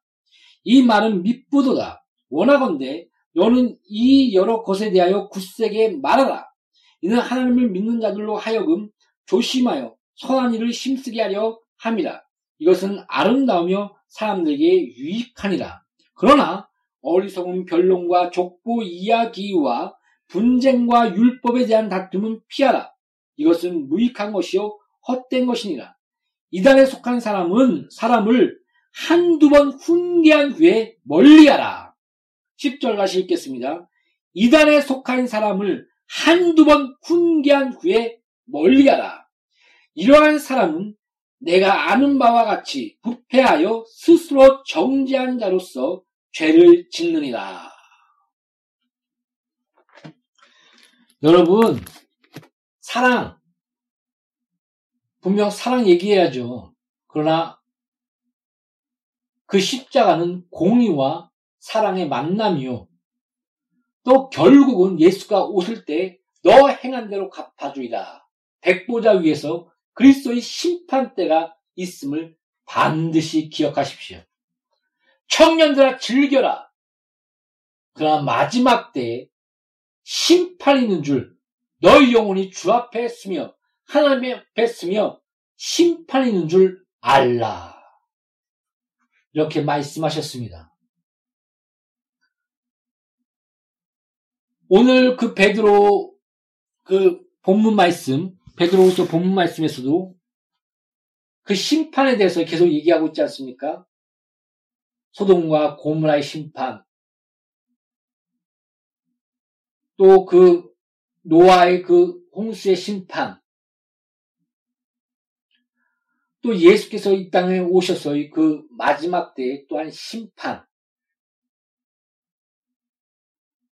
이 말은 믿부도다. 원하건대 너는 이 여러 것에 대하여 굳세게 말하라. 이는 하나님을 믿는 자들로 하여금 조심하여 선한 일을 힘쓰게 하려 함이라. 이것은 아름다우며 사람들에게 유익하니라. 그러나 어리석은 변론과 족보 이야기와 분쟁과 율법에 대한 다툼은 피하라. 이것은 무익한 것이요 헛된 것이니라. 이단에 속한 사람은 사람을 한두 번 훈계한 후에 멀리하라. 10절 다시 읽겠습니다. 이단에 속한 사람을 한두 번 훈계한 후에 멀리하라. 이러한 사람은 내가 아는 바와 같이 부패하여 스스로 정죄한 자로서 죄를 짓느니라. 여러분, 사랑. 분명 사랑 얘기해야죠. 그러나 그 십자가는 공의와 사랑의 만남이요. 또 결국은 예수가 오실 때 너 행한 대로 갚아주리라. 백보자 위에서 그리스도의 심판대가 있음을 반드시 기억하십시오. 청년들아 즐겨라. 그러나 마지막 때에 심판이 있는 줄 너희 영혼이 주 앞에 있으며 하나님 앞에 있으며 심판이 있는 줄 알라. 이렇게 말씀하셨습니다. 오늘 그 베드로 그 본문 말씀, 베드로후서 본문 말씀에서도 그 심판에 대해서 계속 얘기하고 있지 않습니까? 소돔과 고무라의 심판, 또 그 노아의 그 홍수의 심판, 또 예수께서 이 땅에 오셔서 그 마지막 때에 또한 심판,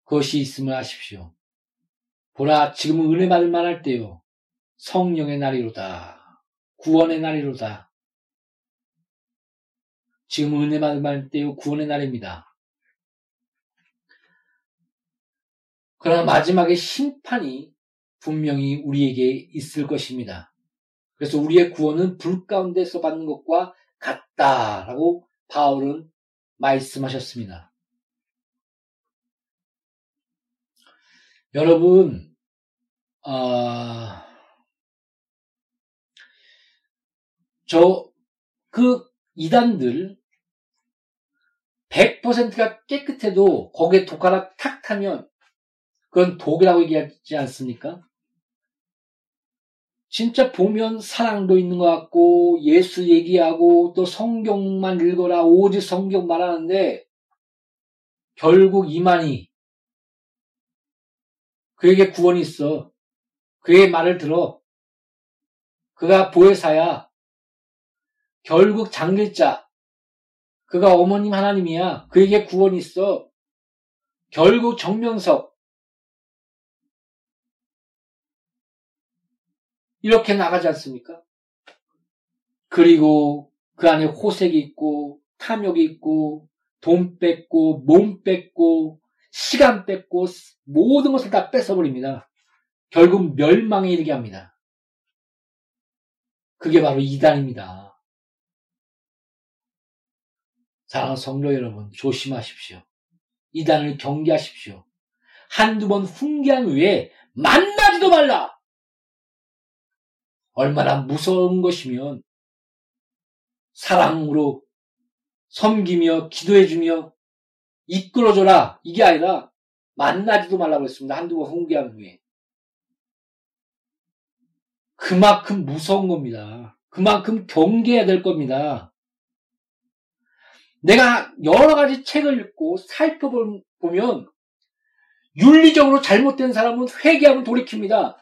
그것이 있음을 아십시오. 보라, 지금은 은혜 받을 만할 때요. 성령의 날이로다. 구원의 날이로다. 지금은 은혜 받을 만할 때요. 구원의 날입니다. 그러나 마지막에 심판이 분명히 우리에게 있을 것입니다. 그래서 우리의 구원은 불 가운데서 받는 것과 같다라고 바울은 말씀하셨습니다. 여러분, 어, 저그 이단들 100%가 깨끗해도 거기에 독하락 탁 타면 그건 독이라고 얘기하지 않습니까? 진짜 보면 사랑도 있는 것 같고 예수 얘기하고 또 성경만 읽어라 오직 성경 말하는데 결국 이만희 그에게 구원이 있어 그의 말을 들어. 그가 보혜사야. 결국 장길자. 그가 어머님 하나님이야. 그에게 구원이 있어. 결국 정명석. 이렇게 나가지 않습니까? 그리고 그 안에 호색이 있고, 탐욕이 있고, 돈 뺏고, 몸 뺏고, 시간 뺏고, 모든 것을 다 뺏어버립니다. 결국 멸망에 이르게 합니다. 그게 바로 이단입니다. 사랑하는 성도 여러분, 조심하십시오. 이단을 경계하십시오. 한두 번 훈계한 후에 만나지도 말라! 얼마나 무서운 것이면 사랑으로 섬기며 기도해주며 이끌어줘라. 이게 아니라 만나지도 말라고 했습니다. 한두 번 훈계한 후에. 그만큼 무서운 겁니다. 그만큼 경계해야 될 겁니다. 내가 여러 가지 책을 읽고 살펴보면 윤리적으로 잘못된 사람은 회개하면 돌이킵니다.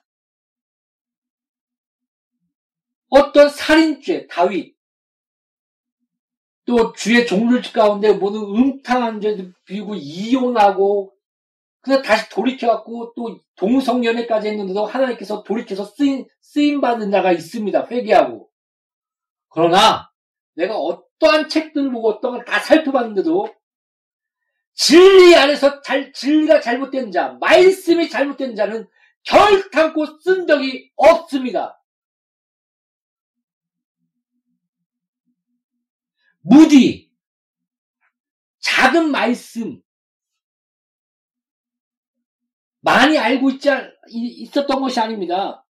어떤 살인죄, 다윗, 또 주의 종류 가운데 모든 음탕한 죄도 비고 이혼하고 그래서 다시 돌이켜갖고 또 동성연애까지 했는데도 하나님께서 돌이켜서 쓰임, 쓰임받는 자가 있습니다. 회개하고. 그러나 내가 어떠한 책들을 보고 어떤 걸 다 살펴봤는데도 진리 안에서 잘, 진리가 잘못된 자, 말씀이 잘못된 자는 결탄코 쓴 적이 없습니다. 무디, 작은 말씀, 많이 알고 있지, 있었던 것이 아닙니다.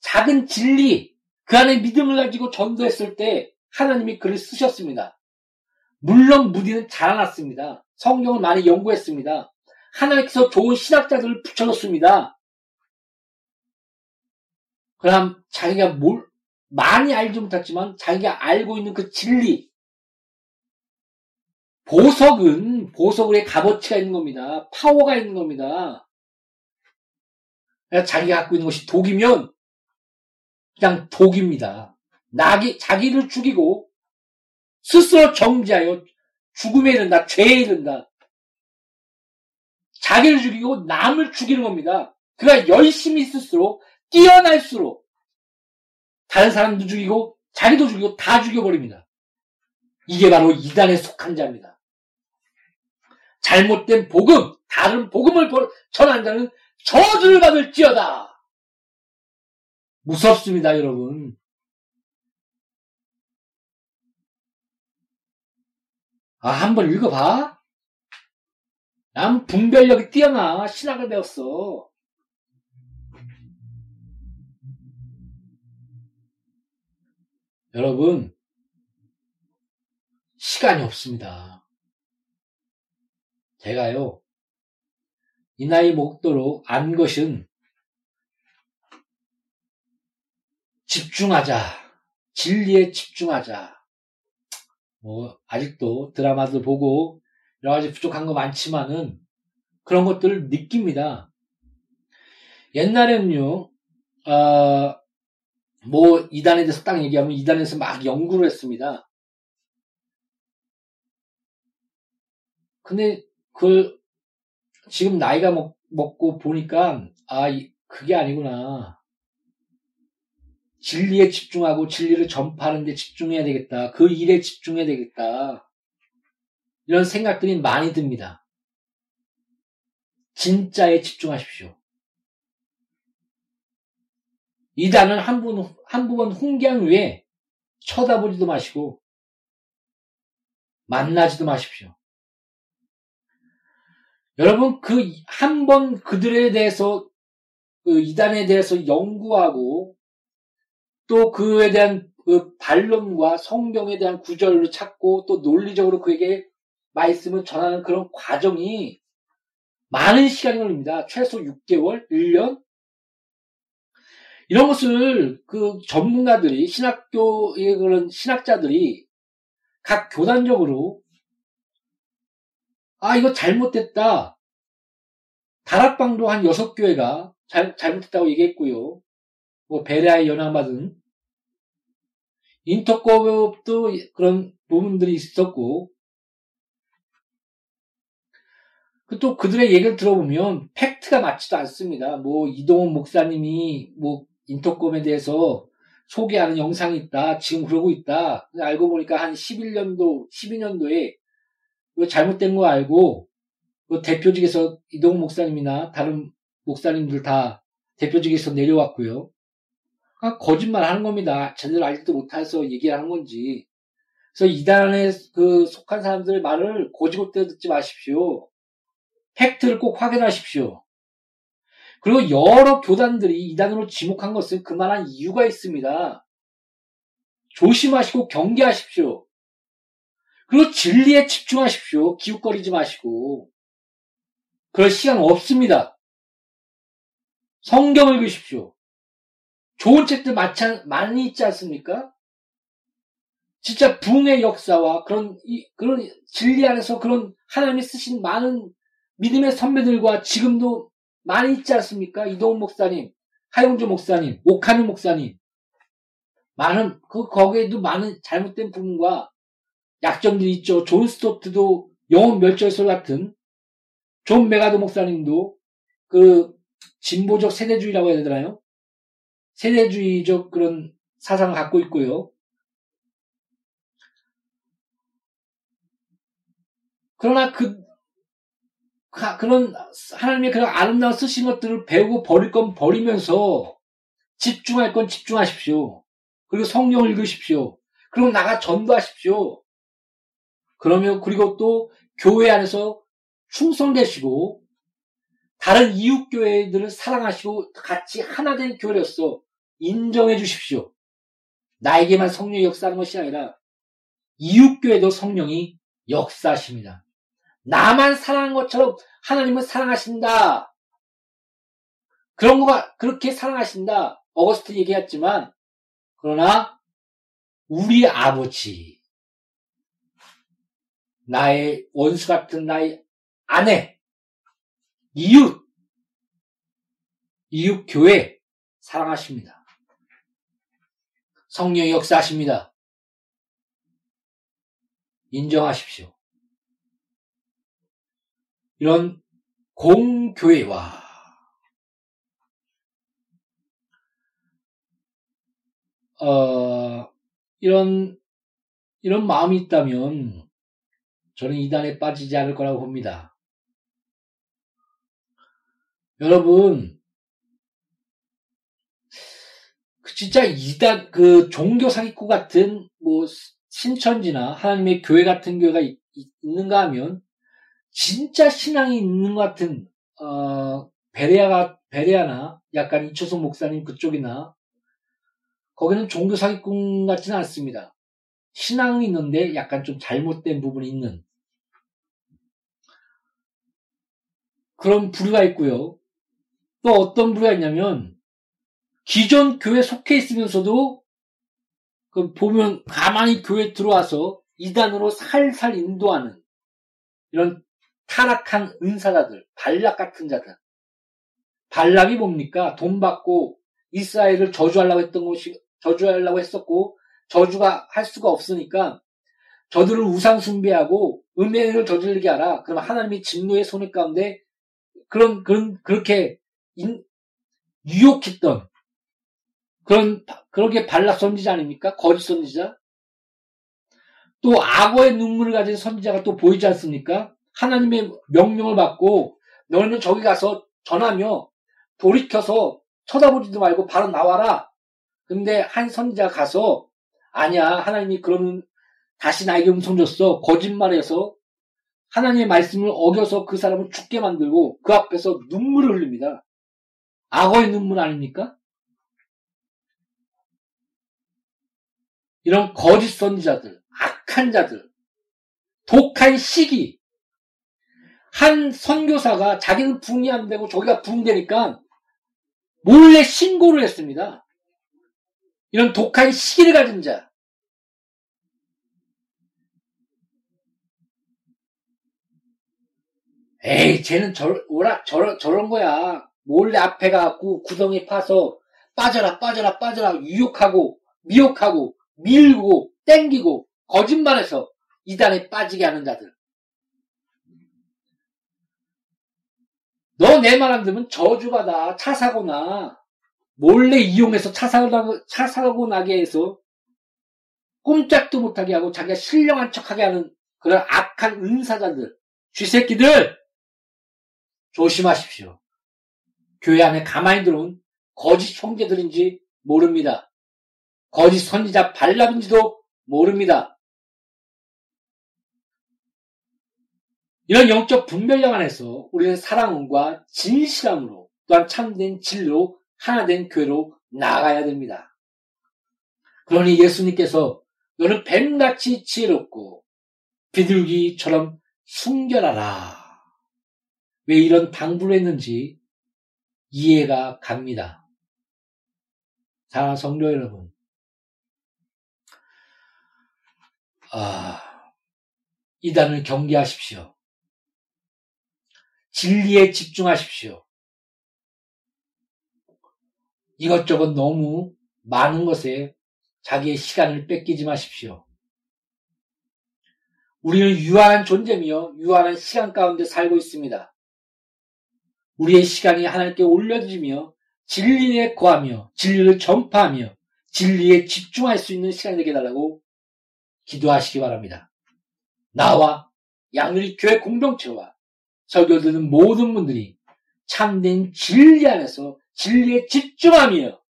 작은 진리, 그 안에 믿음을 가지고 전도했을 때 하나님이 글을 쓰셨습니다. 물론 무디는 자라났습니다. 성경을 많이 연구했습니다. 하나님께서 좋은 신학자들을 붙여줬습니다. 그럼 자기가 뭘, 많이 알지 못했지만 자기가 알고 있는 그 진리, 보석은 보석의 값어치가 있는 겁니다. 파워가 있는 겁니다. 자기가 갖고 있는 것이 독이면 그냥 독입니다. 나기, 자기를 죽이고 스스로 정지하여 죽음에 이른다, 죄에 이른다. 자기를 죽이고 남을 죽이는 겁니다. 그가 열심히 있을수록 뛰어날수록 다른 사람도 죽이고 자기도 죽이고 다 죽여버립니다. 이게 바로 이단에 속한 자입니다. 잘못된 복음, 다른 복음을 전한 자는 저주를 받을지어다. 무섭습니다, 여러분. 아, 한번 읽어봐. 난 분별력이 뛰어나. 신학을 배웠어. 여러분, 시간이 없습니다. 제가요, 이 나이 먹도록 안 것은 집중하자. 진리에 집중하자. 뭐, 아직도 드라마도 보고 여러 가지 부족한 거 많지만은 그런 것들을 느낍니다. 옛날에는요, 어, 뭐, 이단에 대해서 딱 얘기하면 이단에서 막 연구를 했습니다. 근데 그 지금 나이가 먹, 먹고 보니까 아 그게 아니구나. 진리에 집중하고 진리를 전파하는 데 집중해야 되겠다. 그 일에 집중해야 되겠다. 이런 생각들이 많이 듭니다. 진짜에 집중하십시오. 이단은 한 분, 한 부분 훈계한 후에 쳐다보지도 마시고 만나지도 마십시오. 여러분 그 한 번 그들에 대해서 그 이단에 대해서 연구하고 또 그에 대한 그 반론과 성경에 대한 구절을 찾고 또 논리적으로 그에게 말씀을 전하는 그런 과정이 많은 시간이 걸립니다. 최소 6개월, 1년. 이런 것을 그 전문가들이, 신학교의 그런 신학자들이 각 교단적으로 아, 이거 잘못됐다. 다락방도 한 여섯 교회가 잘, 잘못했다고 얘기했고요. 뭐 베레아에 연합받은 인터법도 그런 부분들이 있었고 그또 그들의 얘기를 들어보면 팩트가 맞지도 않습니다. 뭐 이동훈 목사님이 뭐 인터콤에 대해서 소개하는 영상이 있다. 지금 그러고 있다. 알고 보니까 한 11년도, 12년도에 잘못된 거 알고 그 대표직에서 이동훈 목사님이나 다른 목사님들 다 대표직에서 내려왔고요. 아, 거짓말 하는 겁니다. 제대로 알지도 못해서 얘기하는 건지. 그래서 이단에 그 속한 사람들의 말을 고지고대로 듣지 마십시오. 팩트를 꼭 확인하십시오. 그리고 여러 교단들이 이단으로 지목한 것은 그만한 이유가 있습니다. 조심하시고 경계하십시오. 그리고 진리에 집중하십시오. 기웃거리지 마시고. 그럴 시간 없습니다. 성경 읽으십시오. 좋은 책들 많이 있지 않습니까? 진짜 붕의 역사와 그런, 그런 진리 안에서 그런 하나님이 쓰신 많은 믿음의 선배들과 지금도 많이 있지 않습니까? 이동원 목사님, 하용조 목사님, 옥한흠 목사님. 많은, 그, 거기에도 많은 잘못된 부분과 약점들이 있죠. 존 스토트도 영혼 멸절설 같은, 존 맥아더 목사님도 그 진보적 세대주의라고 해야 되나요? 세대주의적 그런 사상을 갖고 있고요. 그러나 그, 그런 하나님의 그런 아름다운 쓰신 것들을 배우고 버릴 건 버리면서 집중할 건 집중하십시오. 그리고 성령을 읽으십시오. 그리고 나가 전도하십시오. 그러면 그리고 또 교회 안에서 충성되시고 다른 이웃 교회들을 사랑하시고 같이 하나 된 교회로서 인정해 주십시오. 나에게만 성령이 역사하는 것이 아니라 이웃 교회도 성령이 역사하십니다. 나만 사랑한 것처럼 하나님은 사랑하신다. 그런 거가 그렇게 사랑하신다. 어거스트 얘기했지만 그러나 우리 아버지 나의 원수 같은 나의 아내 이웃 이웃 교회 사랑하십니다. 성령이 역사하십니다. 인정하십시오. 이런 공교회와 어, 이런 이런 마음이 있다면 저는 이단에 빠지지 않을 거라고 봅니다. 여러분, 그 진짜 이단 그 종교 사기꾼 같은 뭐 신천지나 하나님의 교회 같은 교회가 있, 있는가 하면 진짜 신앙이 있는 것 같은 어, 베레아가 베레아나 약간 이초성 목사님 그쪽이나 거기는 종교 사기꾼 같지는 않습니다. 신앙은 있는데 약간 좀 잘못된 부분이 있는 그런 부류가 있고요. 또 어떤 부류가 있냐면 기존 교회 속해 있으면서도 그 보면 가만히 교회 들어와서 이단으로 살살 인도하는 이런 타락한 은사자들, 발락 같은 자들. 발락이 뭡니까? 돈 받고 이스라엘을 저주하려고 했던 것이, 저주하려고 했었고, 저주가 할 수가 없으니까, 저들을 우상 숭배하고 음행을 저지르게 하라. 그러면 하나님이 진노의 손해 가운데 그런, 그런, 그렇게 인, 유혹했던 그런, 그렇게 발락 선지자 아닙니까? 거짓 선지자? 또 악어의 눈물을 가진 선지자가 또 보이지 않습니까? 하나님의 명령을 받고 너는 저기 가서 전하며 돌이켜서 쳐다보지도 말고 바로 나와라. 근데 한 선지자가 가서 아니야 하나님이 그러면 다시 나에게 음성 줬어 거짓말해서 하나님의 말씀을 어겨서 그 사람을 죽게 만들고 그 앞에서 눈물을 흘립니다. 악어의 눈물 아닙니까? 이런 거짓 선지자들, 악한 자들, 독한 시기, 한 선교사가 자기는 붕이 안 되고 저기가 붕되니까 몰래 신고를 했습니다. 이런 독한 시기를 가진 자. 에이, 쟤는 저, 오라, 저런, 저런 거야. 몰래 앞에 가고 구덩이 파서 빠져라, 빠져라, 빠져라, 유혹하고, 미혹하고, 밀고, 땡기고, 거짓말해서 이단에 빠지게 하는 자들. 너 내 말 안 들으면 저주받아. 차 사고 나. 몰래 이용해서 차 사고, 나, 차 사고 나게 해서 꼼짝도 못하게 하고 자기가 신령한 척하게 하는 그런 악한 은사자들. 쥐새끼들! 조심하십시오. 교회 안에 가만히 들어온 거짓 형제들인지 모릅니다. 거짓 선지자 발람인지도 모릅니다. 이런 영적 분별력 안에서 우리는 사랑과 진실함으로 또한 참된 진리로 하나된 교회로 나아가야 됩니다. 그러니 예수님께서 너는 뱀같이 지혜롭고 비둘기처럼 순결하라. 왜 이런 당부를 했는지 이해가 갑니다. 사랑하는 성도 여러분. 아, 이단을 경계하십시오. 진리에 집중하십시오. 이것저것 너무 많은 것에 자기의 시간을 뺏기지 마십시오. 우리는 유한한 존재며 유한한 시간 가운데 살고 있습니다. 우리의 시간이 하나님께 올려지며 진리에 거하며 진리를 전파하며 진리에 집중할 수 있는 시간이 되게 달라고 기도하시기 바랍니다. 나와 양률이 교회 공동체와 설교 듣는 모든 분들이 참된 진리 안에서 진리에 집중하며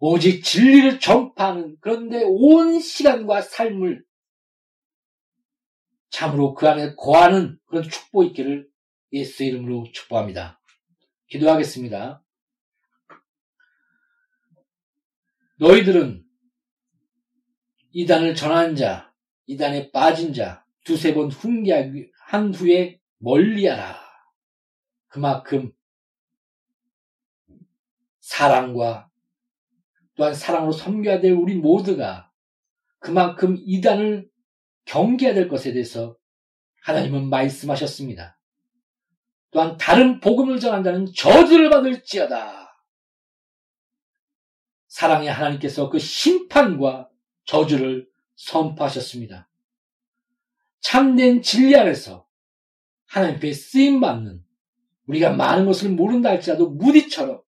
오직 진리를 전파하는 그런데 온 시간과 삶을 참으로 그 안에 거하는 그런 축복 있기를 예수 이름으로 축복합니다. 기도하겠습니다. 너희들은 이단을 전한 자, 이단에 빠진 자, 두세 번 훈계한 후에 멀리하라. 그만큼 사랑과 또한 사랑으로 섬겨야 될 우리 모두가 그만큼 이단을 경계해야 될 것에 대해서 하나님은 말씀하셨습니다. 또한 다른 복음을 전한 자는 저주를 받을지어다. 사랑의 하나님께서 그 심판과 저주를 선포하셨습니다. 참된 진리 안에서 하나님께 쓰임 받는 우리가 많은 것을 모른다 할지라도 무디처럼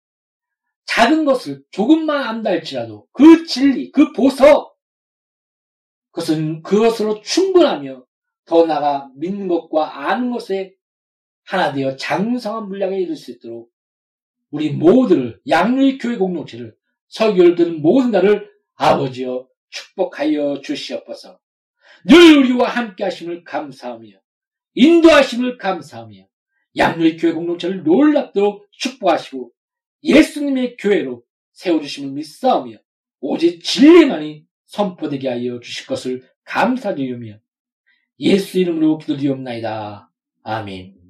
작은 것을 조금만 안다 할지라도 그 진리, 그 보석, 그것은 그것으로 충분하며 더 나아가 믿는 것과 아는 것에 하나 되어 장성한 물량에 이를 수 있도록 우리 모두를 양의 교회 공동체를 설교를 듣는 모든 나를 아버지여 축복하여 주시옵소서. 늘 우리와 함께 하심을 감사하며 인도하심을 감사하며 양의 교회 공동체를 놀랍도록 축복하시고 예수님의 교회로 세워주심을 믿사오며 오직 진리만이 선포되게 하여 주실 것을 감사드리며 예수 이름으로 기도드리옵나이다. 아멘.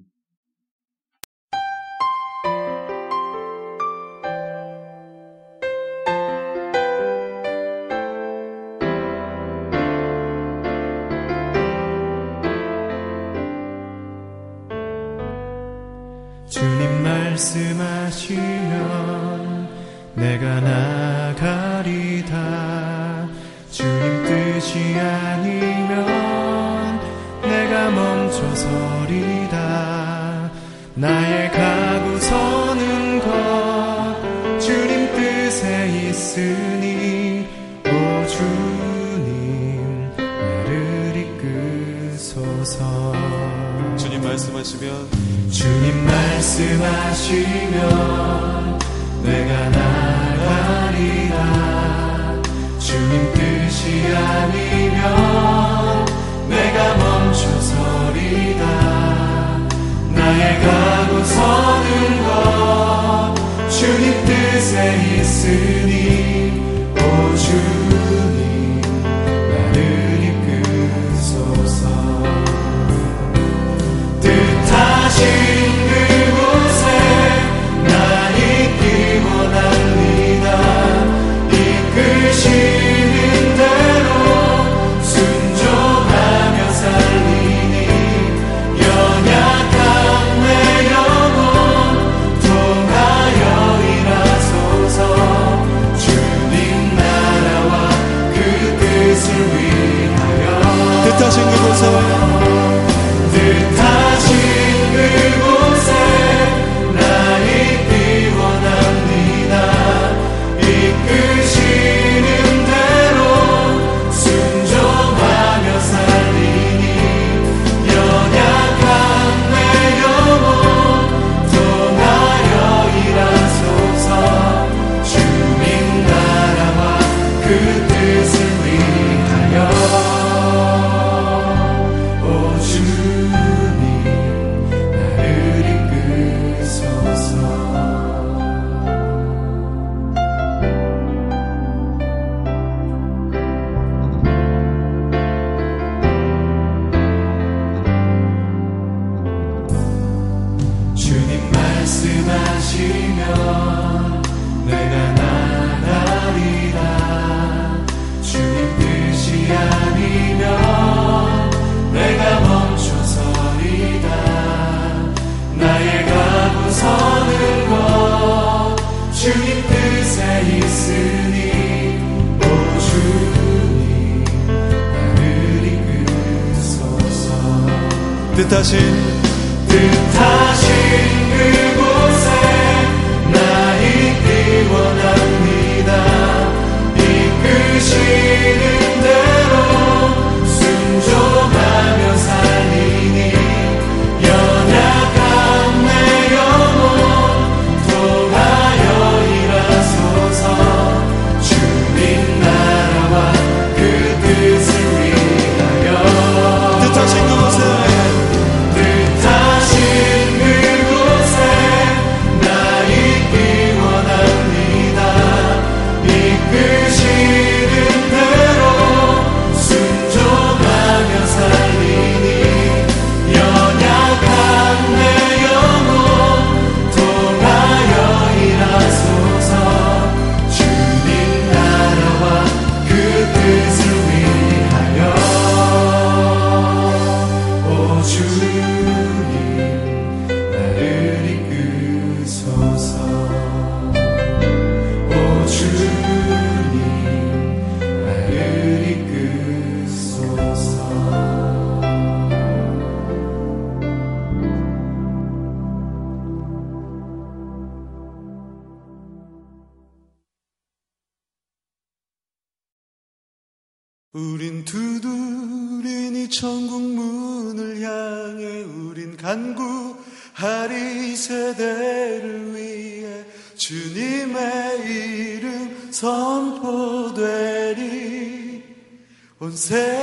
온세